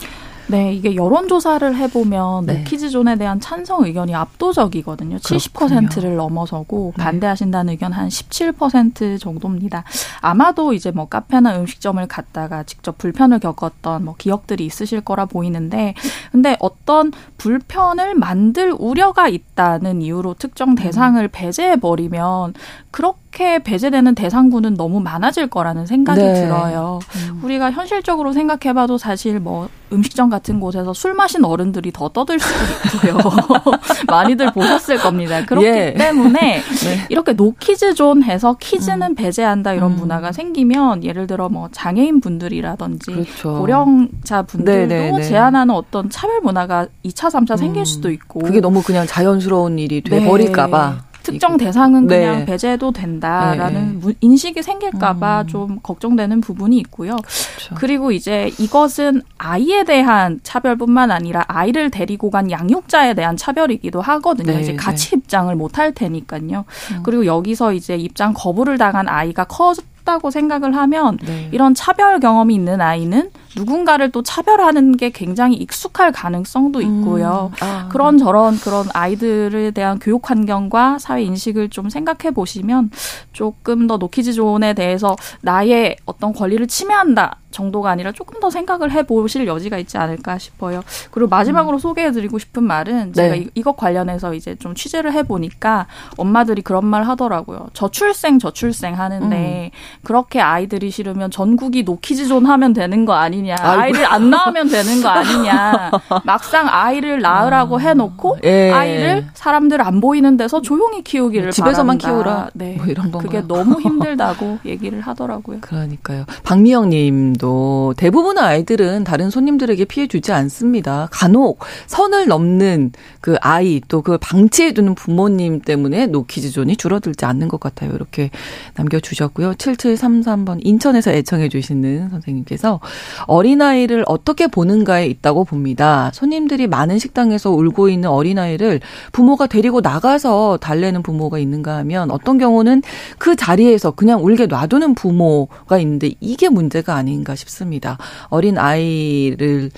네, 이게 여론조사를 해보면 네. 노키즈존에 대한 찬성 의견이 압도적이거든요. 그렇군요. 70%를 넘어서고 네. 반대하신다는 의견 한 17% 정도입니다. 아마도 이제 뭐 카페나 음식점을 갔다가 직접 불편을 겪었던 뭐 기억들이 있으실 거라 보이는데, 근데 어떤 불편을 만들 우려가 있다는 이유로 특정 대상을 음. 배제해버리면 그렇게 배제되는 대상군은 너무 많아질 거라는 생각이 네. 들어요. 음. 우리가 현실적으로 생각해봐도 사실 뭐 음식점 같은 곳에서 술 마신 어른들이 더 떠들 수도 있고요. [laughs] 많이들 보셨을 겁니다. 그렇기 예. 때문에 [laughs] 네. 이렇게 노키즈 존 해서 키즈는 음. 배제한다 이런 음. 문화가 생기면 예를 들어 뭐 장애인 분들이라든지 그렇죠. 고령자 분들도 네, 네, 네. 제한하는 어떤 차별 문화가 2차, 3차 생길 음. 수도 있고 그게 너무 그냥 자연스러운 일이 돼 버릴까 봐 특정 대상은 네. 그냥 배제도 된다라는 네. 인식이 생길까봐 음. 좀 걱정되는 부분이 있고요. 그렇죠. 그리고 이제 이것은 아이에 대한 차별뿐만 아니라 아이를 데리고 간 양육자에 대한 차별이기도 하거든요. 네. 이제 같이 네. 입장을 못 할 테니까요. 음. 그리고 여기서 이제 입장 거부를 당한 아이가 커 다고 생각을 하면 네. 이런 차별 경험이 있는 아이는 누군가를 또 차별하는 게 굉장히 익숙할 가능성도 있고요. 음. 아. 그런 저런 그런 아이들에 대한 교육 환경과 사회 인식을 좀 생각해 보시면 조금 더 노키즈 존에 대해서 나의 어떤 권리를 침해한다 정도가 아니라 조금 더 생각을 해 보실 여지가 있지 않을까 싶어요. 그리고 마지막으로 음. 소개해 드리고 싶은 말은 제가 네. 이, 것 관련해서 이제 좀 취재를 해 보니까 엄마들이 그런 말 하더라고요. 저출생 저출생 하는데 음. 그렇게 아이들이 싫으면 전국이 노키즈존 하면 되는 거 아니냐. 아이고. 아이를 안 낳으면 되는 거 아니냐. [laughs] 막상 아이를 낳으라고 아. 해놓고 예. 아이를 사람들 안 보이는 데서 조용히 키우기를 집에서만 바란다. 키우라. 네. 뭐 이런 건가요? 그게 너무 힘들다고 [laughs] 얘기를 하더라고요. 그러니까요. 박미영님 경우도 대부분의 아이들은 다른 손님들에게 피해 주지 않습니다. 간혹 선을 넘는 그 아이 또 그걸 방치해 두는 부모님 때문에 노키즈 존이 줄어들지 않는 것 같아요. 이렇게 남겨 주셨고요. 7733번 인천에서 애청해 주시는 선생님께서 어 린아이를 어떻게 보는가에 있다고 봅니다. 손님들이 많은 식당에서 울고 있는 어린아이를 부모가 데리고 나가서 달래는 부모가 있는가 하면 어떤 경우는 그 자리에서 그냥 울게 놔두는 부모가 있는데 이게 문제가 아닌가 싶습니다. 어린 아이를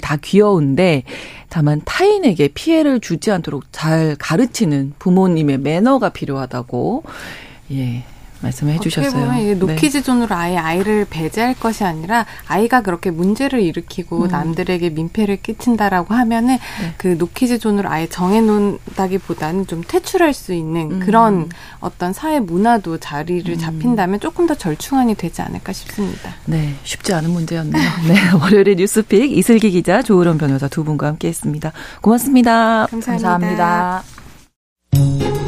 다 귀여운데 다만 타인에게 피해를 주지 않도록 잘 가르치는 부모님의 매너가 필요하다고 예 말씀해 주셨어요. 보면 이게 노키즈 존으로 아예 아이를 배제할 것이 아니라 아이가 그렇게 문제를 일으키고 음. 남들에게 민폐를 끼친다라고 하면은 네. 그 노키즈 존으로 아예 정해놓는다기보다는 좀 퇴출할 수 있는 음. 그런 어떤 사회 문화도 자리를 음. 잡힌다면 조금 더 절충안이 되지 않을까 싶습니다. 네, 쉽지 않은 문제였네요. [laughs] 네, 월요일에 뉴스픽 이슬기 기자, 조을원 변호사 두 분과 함께했습니다. 고맙습니다. 감사합니다. 감사합니다.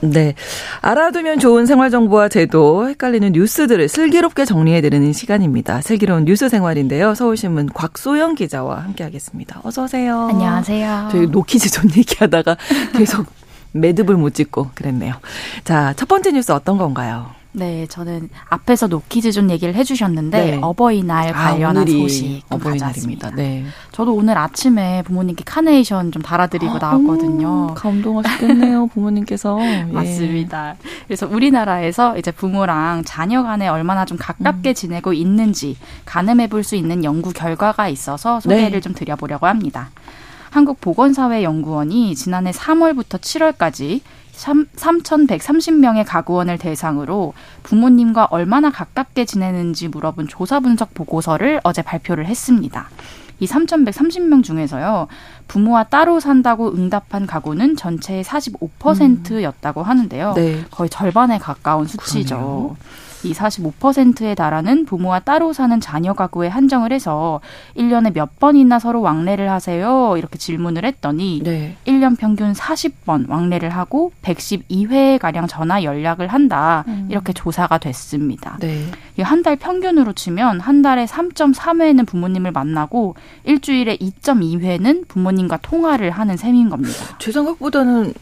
네. 알아두면 좋은 생활 정보와 제도, 헷갈리는 뉴스들을 슬기롭게 정리해드리는 시간입니다. 슬기로운 뉴스 생활인데요. 서울신문 곽소영 기자와 함께하겠습니다. 어서오세요. 안녕하세요. 저희 노키즈 존 얘기하다가 [laughs] 계속 매듭을 못 짓고 그랬네요. 자, 첫 번째 뉴스 어떤 건가요? 네, 저는 앞에서 노키즈존 얘기를 해주셨는데 네. 어버이날 아, 관련한 아, 소식 어버이날입니다. 네. 저도 오늘 아침에 부모님께 카네이션 좀 달아드리고 아, 나왔거든요. 음, 감동하셨겠네요, [laughs] 부모님께서. 예. 맞습니다. 그래서 우리나라에서 이제 부모랑 자녀 간에 얼마나 좀 가깝게 음. 지내고 있는지 가늠해볼 수 있는 연구 결과가 있어서 소개를 네. 좀 드려보려고 합니다. 한국보건사회연구원이 지난해 3월부터 7월까지 3,130명의 가구원을 대상으로 부모님과 얼마나 가깝게 지내는지 물어본 조사 분석 보고서를 어제 발표를 했습니다. 이 3,130명 중에서요, 부모와 따로 산다고 응답한 가구는 전체의 45%였다고 하는데요. 네. 거의 절반에 가까운 수치죠. 그러네요. 이 45%에 달하는 부모와 따로 사는 자녀 가구에 한정을 해서 1년에 몇 번이나 서로 왕래를 하세요? 이렇게 질문을 했더니 네. 1년 평균 40번 왕래를 하고 112회 가량 전화 연락을 한다. 음. 이렇게 조사가 됐습니다. 네. 한달 평균으로 치면 한 달에 3.3회는 부모님을 만나고 일주일에 2.2회는 부모님과 통화를 하는 셈인 겁니다. 제 생각보다는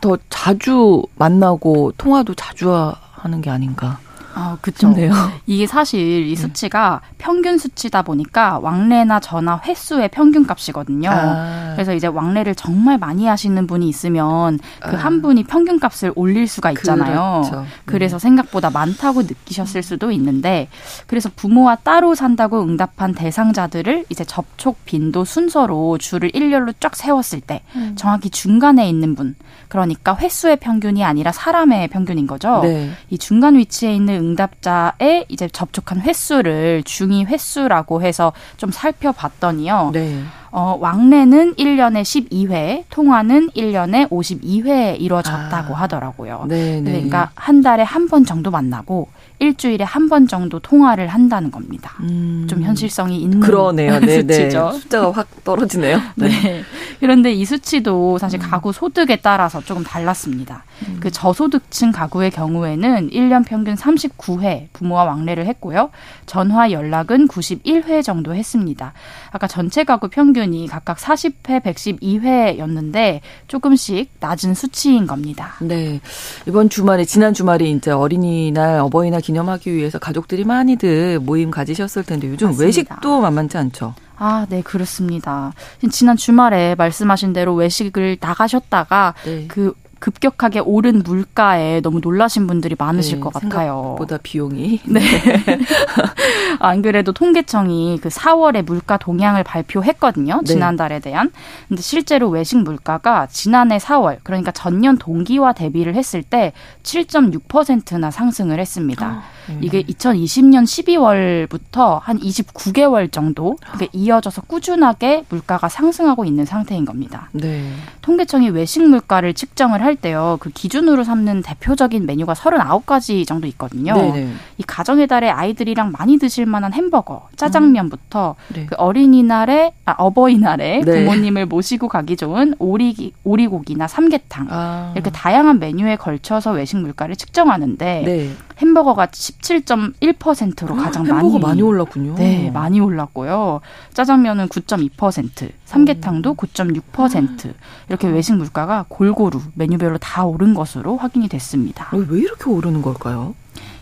더 자주 만나고 통화도 자주 하는 게 아닌가. 아, 그쵸. 네요. 이게 사실 이 네. 수치가 네. 평균 수치다 보니까 왕래나 전화 횟수의 평균 값이거든요. 아. 그래서 이제 왕래를 정말 많이 하시는 분이 있으면 그한 아. 분이 평균 값을 올릴 수가 있잖아요. 그렇죠. 그래서 네. 생각보다 많다고 느끼셨을 수도 있는데 그래서 부모와 따로 산다고 응답한 대상자들을 이제 접촉 빈도 순서로 줄을 일렬로 쫙 세웠을 때 음. 정확히 중간에 있는 분 그러니까 횟수의 평균이 아니라 사람의 평균인 거죠. 네. 이 중간 위치에 있는 응답자의 이제 접촉한 횟수를 중위 횟수라고 해서 좀 살펴봤더니요. 네. 어, 왕래는 1년에 12회, 통화는 1년에 52회 이루어졌다고 아. 하더라고요. 네, 네. 그러니까 한 달에 한 번 정도 만나고 일주일에 한 번 정도 통화를 한다는 겁니다. 음. 좀 현실성이 있는 그러네요. 네, 네. 수치죠. 숫자가 확 떨어지네요. [laughs] 네. 네. 그런데 이 수치도 사실 음. 가구 소득에 따라서 조금 달랐습니다. 음. 그 저소득층 가구의 경우에는 1년 평균 39회 부모와 왕래를 했고요. 전화 연락은 91회 정도 했습니다. 아까 전체 가구 평균이 각각 40회, 112회였는데 조금씩 낮은 수치인 겁니다. 네. 이번 주말에 지난 주말에 이제 어린이날, 어버이날 기념하기 위해서 가족들이 많이들 모임 가지셨을 텐데 요즘 맞습니다. 외식도 만만치 않죠. 아, 네, 그렇습니다. 지난 주말에 말씀하신 대로 외식을 나가셨다가 네. 그 급격하게 오른 물가에 너무 놀라신 분들이 많으실 네, 것 같아요. 보다 비용이. [laughs] 네. [laughs] 안 그래도 통계청이 그 4월에 물가 동향을 발표했거든요. 네. 지난달에 대한. 근데 실제로 외식 물가가 지난해 4월, 그러니까 전년 동기와 대비를 했을 때 7.6%나 상승을 했습니다. 아, 네. 이게 2020년 12월부터 한 29개월 정도 이어져서 꾸준하게 물가가 상승하고 있는 상태인 겁니다. 네. 통계청이 외식 물가를 측정을 할 때요. 그 기준으로 삼는 대표적인 메뉴가 39가지 정도 있거든요. 네네. 이 가정의 달에 아이들이랑 많이 드실 만한 햄버거, 짜장면부터 음. 네. 그 어린이날에 아, 어버이날에 네. 부모님을 모시고 가기 좋은 오리 오리고기나 삼계탕 아. 이렇게 다양한 메뉴에 걸쳐서 외식 물가를 측정하는데 네. 햄버거가 17.1%로 가장 햄버거 많이 많이 올랐군요. 네, 많이 올랐고요. 짜장면은 9.2%, 삼계탕도 9.6% 이렇게 외식 물가가 골고루 메뉴별로 다 오른 것으로 확인이 됐습니다. 왜 이렇게 오르는 걸까요?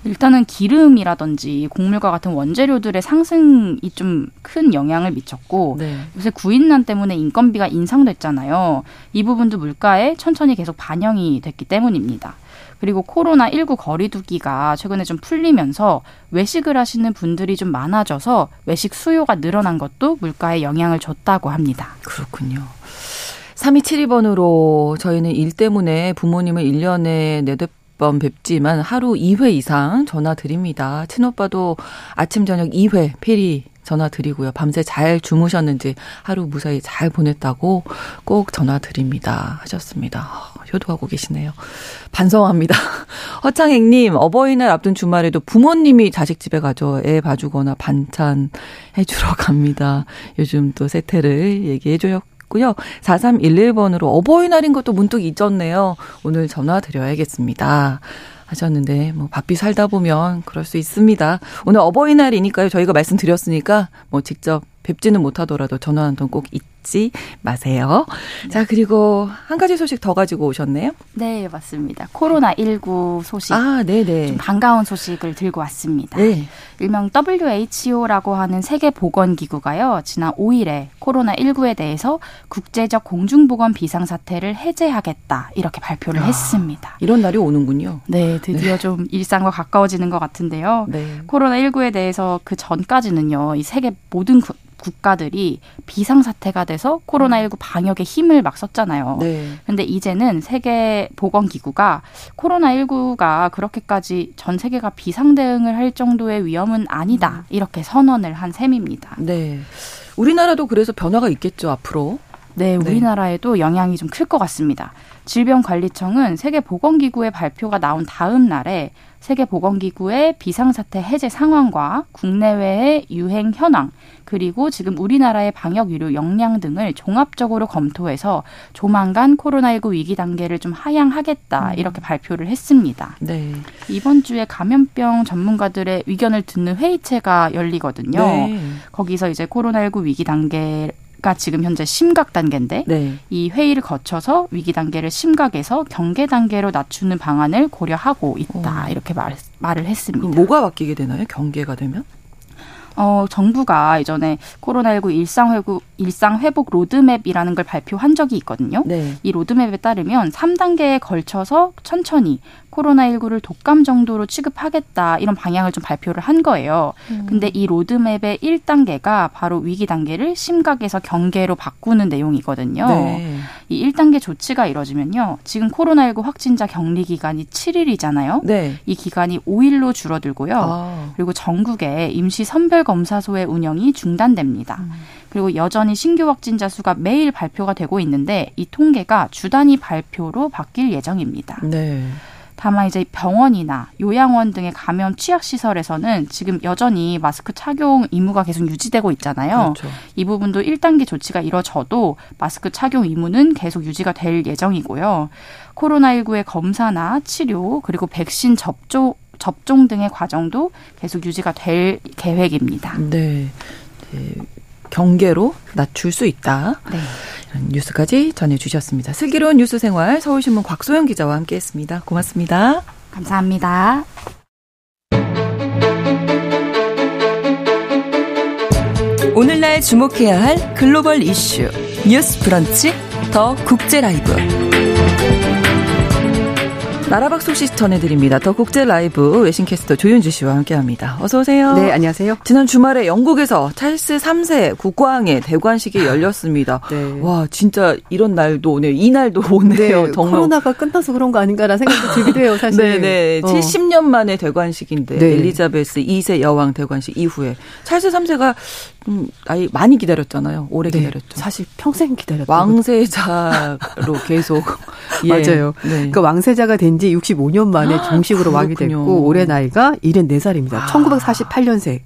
일단은 기름이라든지 곡물과 같은 원재료들의 상승이 좀 큰 영향을 미쳤고 네. 요새 구인난 때문에 인건비가 인상됐잖아요. 이 부분도 물가에 천천히 계속 반영이 됐기 때문입니다. 그리고 코로나19 거리두기가 최근에 좀 풀리면서 외식을 하시는 분들이 좀 많아져서 외식 수요가 늘어난 것도 물가에 영향을 줬다고 합니다. 그렇군요. 3272번으로 저희는 일 때문에 부모님을 1년에 네 댓번 뵙지만 하루 2회 이상 전화 드립니다. 친오빠도 아침 저녁 2회 페리 전화 드리고요. 밤새 잘 주무셨는지 하루 무사히 잘 보냈다고 꼭 전화 드립니다. 하셨습니다. 효도하고 계시네요. 반성합니다. [laughs] 허창행님, 어버이날 앞둔 주말에도 부모님이 자식 집에 가죠. 애 봐주거나 반찬 해주러 갑니다. 요즘 또 세태를 얘기해줘 요. 고요 4311번으로 어버이날인 것도 문득 잊었네요. 오늘 전화 드려야겠습니다. 하셨는데 뭐 바삐 살다 보면 그럴 수 있습니다. 오늘 어버이날이니까요. 저희가 말씀드렸으니까 뭐 직접 뵙지는 못하더라도 전화 한 통 꼭 잊 지 마세요. 자, 그리고 한 가지 소식 더 가지고 오셨네요. 네, 맞습니다. 코로나19 소식. 아, 네네. 좀 반가운 소식을 들고 왔습니다. 네. 일명 WHO라고 하는 세계보건기구가요, 지난 5일에 코로나19에 대해서 국제적 공중보건 비상사태를 해제하겠다, 이렇게 발표를 아, 했습니다. 이런 날이 오는군요. 네, 드디어 네. 좀 일상과 가까워지는 것 같은데요. 네. 코로나19에 대해서 그 전까지는요, 이 세계 모든 국가들이 비상사태가 돼서 코로나19 방역에 힘을 막 썼잖아요. 네. 근데 이제는 세계 보건기구가 코로나19가 그렇게까지 전 세계가 비상 대응을 할 정도의 위험은 아니다. 음. 이렇게 선언을 한 셈입니다. 네. 우리나라도 그래서 변화가 있겠죠, 앞으로. 네, 네. 우리나라에도 네. 영향이 좀 클 것 같습니다. 질병관리청은 세계보건기구의 발표가 나온 다음 날에 세계보건기구의 비상사태 해제 상황과 국내외의 유행 현황, 그리고 지금 우리나라의 방역 의료 역량 등을 종합적으로 검토해서 조만간 코로나19 위기 단계를 좀 하향하겠다 음. 이렇게 발표를 했습니다. 네. 이번 주에 감염병 전문가들의 의견을 듣는 회의체가 열리거든요. 네. 거기서 이제 코로나19 위기 단계 가 지금 현재 심각 단계인데 네. 이 회의를 거쳐서 위기 단계를 심각에서 경계 단계로 낮추는 방안을 고려하고 있다 오. 이렇게 말, 말을 했습니다. 뭐가 바뀌게 되나요? 경계가 되면? 어, 정부가 이전에 코로나19 일상회복, 일상회복 로드맵이라는 걸 발표한 적이 있거든요. 네. 이 로드맵에 따르면 3단계에 걸쳐서 천천히 코로나19를 독감 정도로 취급하겠다 이런 방향을 좀 발표를 한 거예요. 음. 근데 이 로드맵의 1단계가 바로 위기 단계를 심각에서 경계로 바꾸는 내용이거든요. 네. 이 1단계 조치가 이뤄지면요. 지금 코로나19 확진자 격리 기간이 7일이잖아요. 네. 이 기간이 5일로 줄어들고요. 아. 그리고 전국에 임시 선별 검사소의 운영이 중단됩니다. 음. 그리고 여전히 신규 확진자 수가 매일 발표가 되고 있는데 이 통계가 주 단위 발표로 바뀔 예정입니다. 네. 다만 이제 병원이나 요양원 등의 감염 취약 시설에서는 지금 여전히 마스크 착용 의무가 계속 유지되고 있잖아요. 그렇죠. 이 부분도 1단계 조치가 이뤄져도 마스크 착용 의무는 계속 유지가 될 예정이고요. 코로나19의 검사나 치료 그리고 백신 접종 접종 등의 과정도 계속 유지가 될 계획입니다. 네. 네. 경계로 낮출 수 있다. 네. 이런 뉴스까지 전해주셨습니다. 슬기로운 뉴스 생활 서울신문 곽소영 기자와 함께했습니다. 고맙습니다. 감사합니다. 오늘날 주목해야 할 글로벌 이슈 뉴스 브런치 더 국제 라이브. 나라박 소식 전해드립니다. 더 국제 라이브 외신캐스터 조윤주 씨와 함께합니다. 어서 오세요. 네, 안녕하세요. 지난 주말에 영국에서 찰스 3세 국왕의 대관식이 열렸습니다. 네. 와, 진짜 이런 날도 오네요. 이 날도 오네요. 네, 정말. 코로나가 끝나서 그런 거 아닌가라는 생각도 들기도 해요, [laughs] 사실. 네, 네. 어. 70년 만에 대관식인데 네. 엘리자베스 2세 여왕 대관식 이후에 찰스 3세가 좀 나이 많이 기다렸잖아요. 오래 네, 기다렸죠. 사실 평생 기다렸죠. 왕세자로 [laughs] 계속 [laughs] 예. 맞아요. 네. 그러니까 왕세자가 된 지 65년 만에 아, 정식으로 왕이 됐고 올해 나이가 74살입니다. 아. 1948년생.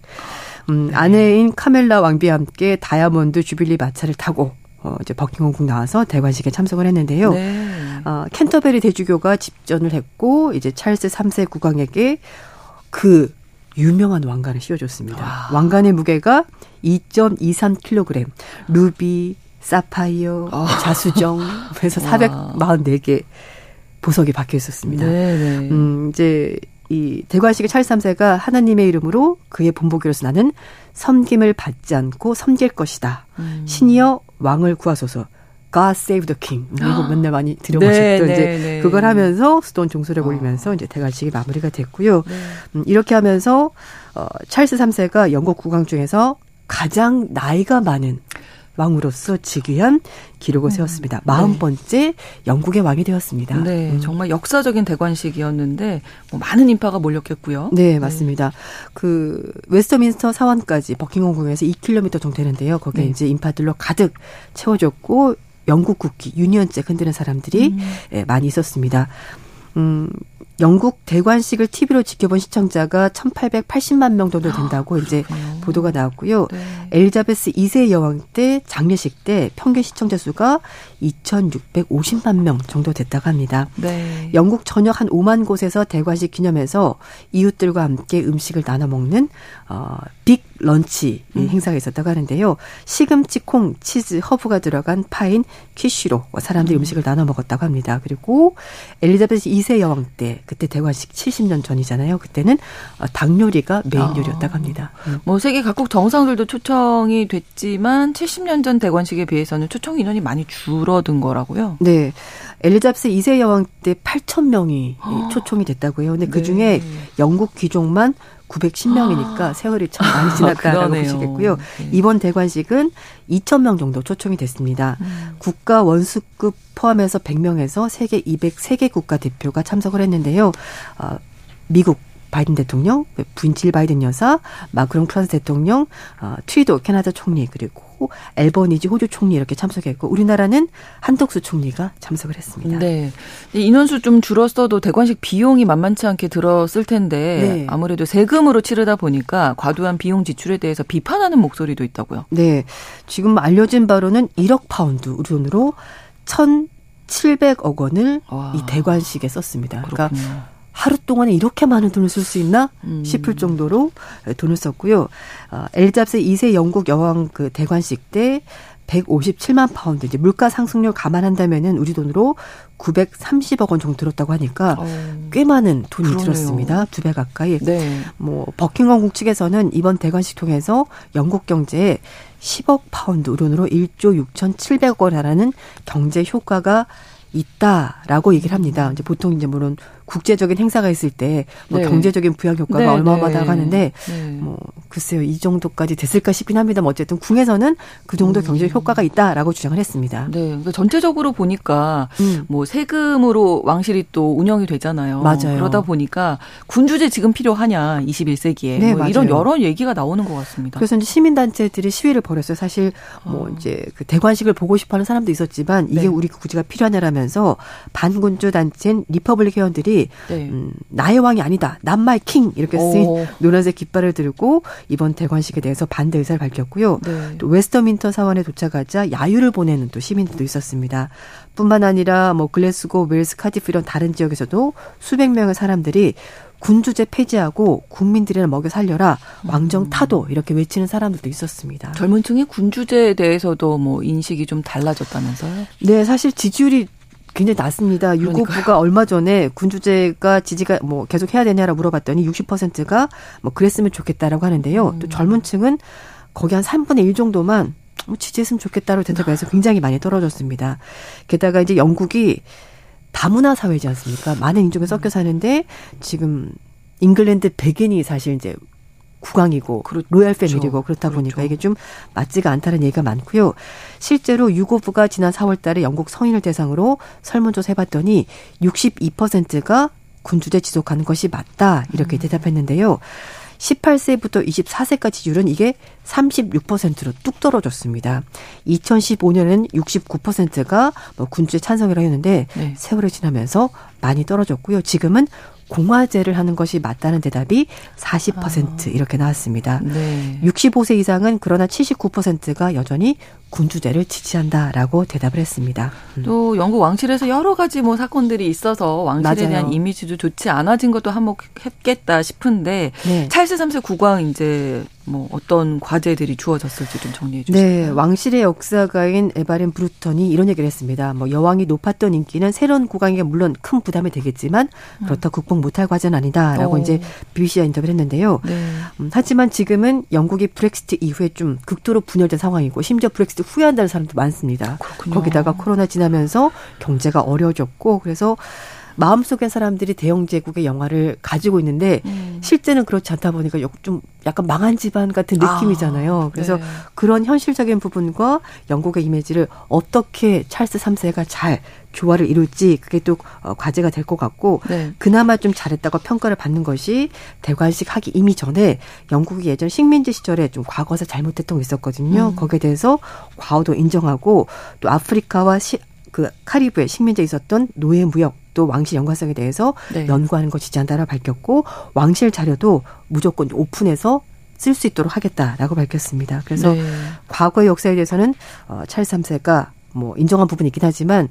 음, 네. 아내인 카멜라 왕비와 함께 다이아몬드 주빌리 마차를 타고 어, 이제 버킹엄궁 나와서 대관식에 참석을 했는데요. 네. 어, 캔터베리 대주교가 집전을 했고 이제 찰스 3세 국왕에게 그 유명한 왕관을 씌워줬습니다. 와. 왕관의 무게가 2.23kg, 루비, 사파이어, 어. 자수정, 그래서 444개 보석이 박혀 있었습니다. 네네. 네. 음, 이제 이 대관식의 찰스 3세가 하나님의 이름으로 그의 본보기로서 나는 섬김을 받지 않고 섬길 것이다. 음. 신이여 왕을 구하소서. God Save the King. 이거 맨날 많이 들어보셨죠. 네, 이제 네, 네. 그걸 하면서 수돈 종소리를 올리면서 어. 이제 대관식이 마무리가 됐고요. 네. 음, 이렇게 하면서 어, 찰스 3세가 영국 국왕 중에서 가장 나이가 많은 왕으로서 즉위한 기록을 음. 세웠습니다. 마흔 네. 번째 영국의 왕이 되었습니다. 네, 음. 정말 역사적인 대관식이었는데 뭐 많은 인파가 몰렸겠고요. 네, 맞습니다. 네. 그 웨스트민스터 사원까지 버킹엄 궁에서 2km 정도 되는데요. 거기에 네. 이제 인파들로 가득 채워졌고 영국 국기 유니언잭 흔드는 사람들이 음. 예, 많이 있었습니다. 음, 영국 대관식을 TV로 지켜본 시청자가 1,880만 명 정도 된다고 아, 이제 보도가 나왔고요. 네. 엘리자베스 2세 여왕 때 장례식 때 평균 시청자 수가 2,650만 명 정도 됐다고 합니다. 네. 영국 전역 한 5만 곳에서 대관식 기념해서 이웃들과 함께 음식을 나눠 먹는 어, 빅 런치 음. 행사가 있었다고 하는데요. 시금치, 콩, 치즈, 허브가 들어간 파인 퀴쉬로 사람들이 음. 식을 나눠 먹었다고 합니다. 그리고 엘리자베스 2세 여왕 때 그때 대관식 70년 전이잖아요. 그때는 어, 닭 요리가 메인 아. 요리였다고 합니다. 음. 뭐 세계 각국 정상들도 초청이 됐지만 70년 전 대관식에 비해서는 초청 인원이 많이 줄어든 거라고요. 네. 엘리자베스 2세 여왕 때 8천 명이 초청이 됐다고 해요. 근데 그 중에 네. 영국 귀족만 910명이니까 아. 세월이 참 많이 지났다라고 보시겠고요. 네. 이번 대관식은 2,000명 정도 초청이 됐습니다. 음. 국가 원수급 포함해서 100명에서 세계 203개 국가 대표가 참석을 했는데요. 어, 미국 바이든 대통령, 부인 질 바이든 여사, 마크롱 프랑스 대통령, 어, 트위도 캐나다 총리 그리고 엘버니지 호주 총리 이렇게 참석했고 우리나라는 한덕수 총리가 참석을 했습니다. 네. 인원수 좀 줄었어도 대관식 비용이 만만치 않게 들었을 텐데 네. 아무래도 세금으로 치르다 보니까 과도한 비용 지출에 대해서 비판하는 목소리도 있다고요. 네. 지금 알려진 바로는 1억 파운드 우리 돈으로 1,700억 원을 와. 이 대관식에 썼습니다. 그러니까 그렇군요. 하루 동안에 이렇게 많은 돈을 쓸 수 있나 음. 싶을 정도로 돈을 썼고요. 어, 엘리자베스 2세 영국 여왕 그 대관식 때 157만 파운드 이제 물가 상승률 감안한다면은 우리 돈으로 930억 원 정도 들었다고 하니까 어, 꽤 많은 돈이 그러네요. 들었습니다. 두 배 가까이. 네. 뭐 버킹엄궁 측에서는 이번 대관식 통해서 영국 경제에 10억 파운드 우리 돈으로 1조 6,700억 원이라는 경제 효과가 있다라고 얘기를 합니다. 이제 보통 이제 물론 국제적인 행사가 있을 때뭐 네. 경제적인 부양 효과가 네, 어마어마하다고 네. 하는데 네. 뭐 글쎄요 이 정도까지 됐을까 싶긴 합니다만 어쨌든 궁에서는 그 정도 음. 경제 효과가 있다라고 주장을 했습니다. 네, 그러니까 전체적으로 보니까 음. 뭐 세금으로 왕실이 또 운영이 되잖아요. 맞아요. 그러다 보니까 군주제 지금 필요하냐 21세기에 네, 뭐 이런 여러 얘기가 나오는 것 같습니다. 그래서 이제 시민단체들이 시위를 벌였어요. 사실 뭐 어. 이제 그 대관식을 보고 싶어하는 사람도 있었지만 이게 네. 우리 군주제가 필요하냐라면서 반군주 단체인 Republic 회원들이 네. 음, 나의 왕이 아니다. Not my king 이렇게 쓰인 오. 노란색 깃발을 들고 이번 대관식에 대해서 반대 의사를 밝혔고요. 네. 또 웨스트민스터 사원에 도착하자 야유를 보내는 또 시민들도 있었습니다. 뿐만 아니라 뭐 글래스고, 웨일스, 카디프 이런 다른 지역에서도 수백 명의 사람들이 군주제 폐지하고 국민들이나 먹여 살려라 왕정 타도 이렇게 외치는 사람들도 있었습니다. 젊은 층의 군주제에 대해서도 뭐 인식이 좀 달라졌다면서요? 네, 사실 지지율이 굉장히 낮습니다. 유고부가 얼마 전에 군주제가 지지가 뭐 계속 해야 되냐라 물어봤더니 60%가 뭐 그랬으면 좋겠다라고 하는데요. 음. 또 젊은 층은 거기 한 3분의 1 정도만 뭐 지지했으면 좋겠다로 대답해서 굉장히 많이 떨어졌습니다. 게다가 이제 영국이 다문화 사회지 않습니까? 많은 인종이 섞여 사는데 지금 잉글랜드 백인이 사실 이제 국왕이고 그렇죠. 로얄 패밀리고 그렇다 보니까 그렇죠. 이게 좀 맞지가 않다는 얘기가 많고요. 실제로 유고부가 지난 4월 달에 영국 성인을 대상으로 설문조사 해봤더니 62%가 군주제 지속하는 것이 맞다 이렇게 음. 대답했는데요. 18세부터 24세까지 지율은 이게 36%로 뚝 떨어졌습니다. 2015년에는 69%가 뭐 군주에 찬성이라고 했는데 네. 세월이 지나면서 많이 떨어졌고요. 지금은 공화제를 하는 것이 맞다는 대답이 40% 아. 이렇게 나왔습니다. 네. 65세 이상은 그러나 79%가 여전히 군주제를 지지한다라고 대답을 했습니다. 음. 또 영국 왕실에서 여러 가지 뭐 사건들이 있어서 왕실에 맞아요. 대한 이미지도 좋지 않아진 것도 한몫했겠다 싶은데 네. 찰스 3세 국왕 이제 뭐 어떤 과제들이 주어졌을지 좀 정리해 주시죠. 네, 왕실의 역사가인 에바린 브루턴이 이런 얘기를 했습니다. 뭐 여왕이 높았던 인기는 새로운 국왕에게 물론 큰 부담이 되겠지만 음. 그렇다 극복 못할 과제는 아니다라고 오. 어. 이제 BBC와 인터뷰를 했는데요. 네. 음, 하지만 지금은 영국이 브렉시트 이후에 좀 극도로 분열된 상황이고 심지어 브렉시트 후회한다는 사람도 많습니다. 그렇군요. 거기다가 코로나 지나면서 경제가 어려워졌고 그래서 마음속에 사람들이 대영 제국의 영화를 가지고 있는데 음. 실제는 그렇지 않다 보니까 좀 약간 망한 집안 같은 아, 느낌이잖아요. 아, 그래서 네. 그런 현실적인 부분과 영국의 이미지를 어떻게 찰스 3세가 잘 조화를 이룰지 그게 또 어, 과제가 될 것 같고 네. 그나마 좀 잘했다고 평가를 받는 것이 대관식 하기 이미 전에 영국이 예전 식민지 시절에 좀 과거에서 잘못했던 게 있었거든요. 음. 거기에 대해서 과오도 인정하고 또 아프리카와 시, 그 카리브해 식민지에 있었던 노예 무역 또 왕실 연관성에 대해서 네. 연구하는 것 지지한다라고 밝혔고 왕실 자료도 무조건 오픈해서 쓸 수 있도록 하겠다라고 밝혔습니다. 그래서 네. 과거의 역사에 대해서는 어, 찰스 3세가 뭐 인정한 부분이 있긴 하지만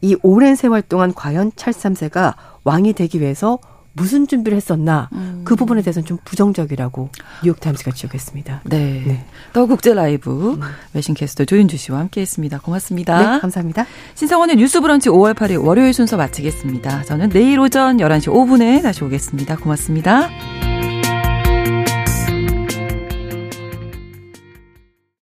이 오랜 세월 동안 과연 찰스 3세가 왕이 되기 위해서 무슨 준비를 했었나 음. 그 부분에 대해서는 좀 부정적이라고 뉴욕타임스가 지적했습니다. 네. 네. 더 국제 라이브 음. 외신 캐스터 조윤주 씨와 함께했습니다. 고맙습니다. 네, 감사합니다. 신성원의 뉴스브런치 5월 8일 월요일 순서 마치겠습니다. 저는 내일 오전 11시 5분에 다시 오겠습니다. 고맙습니다.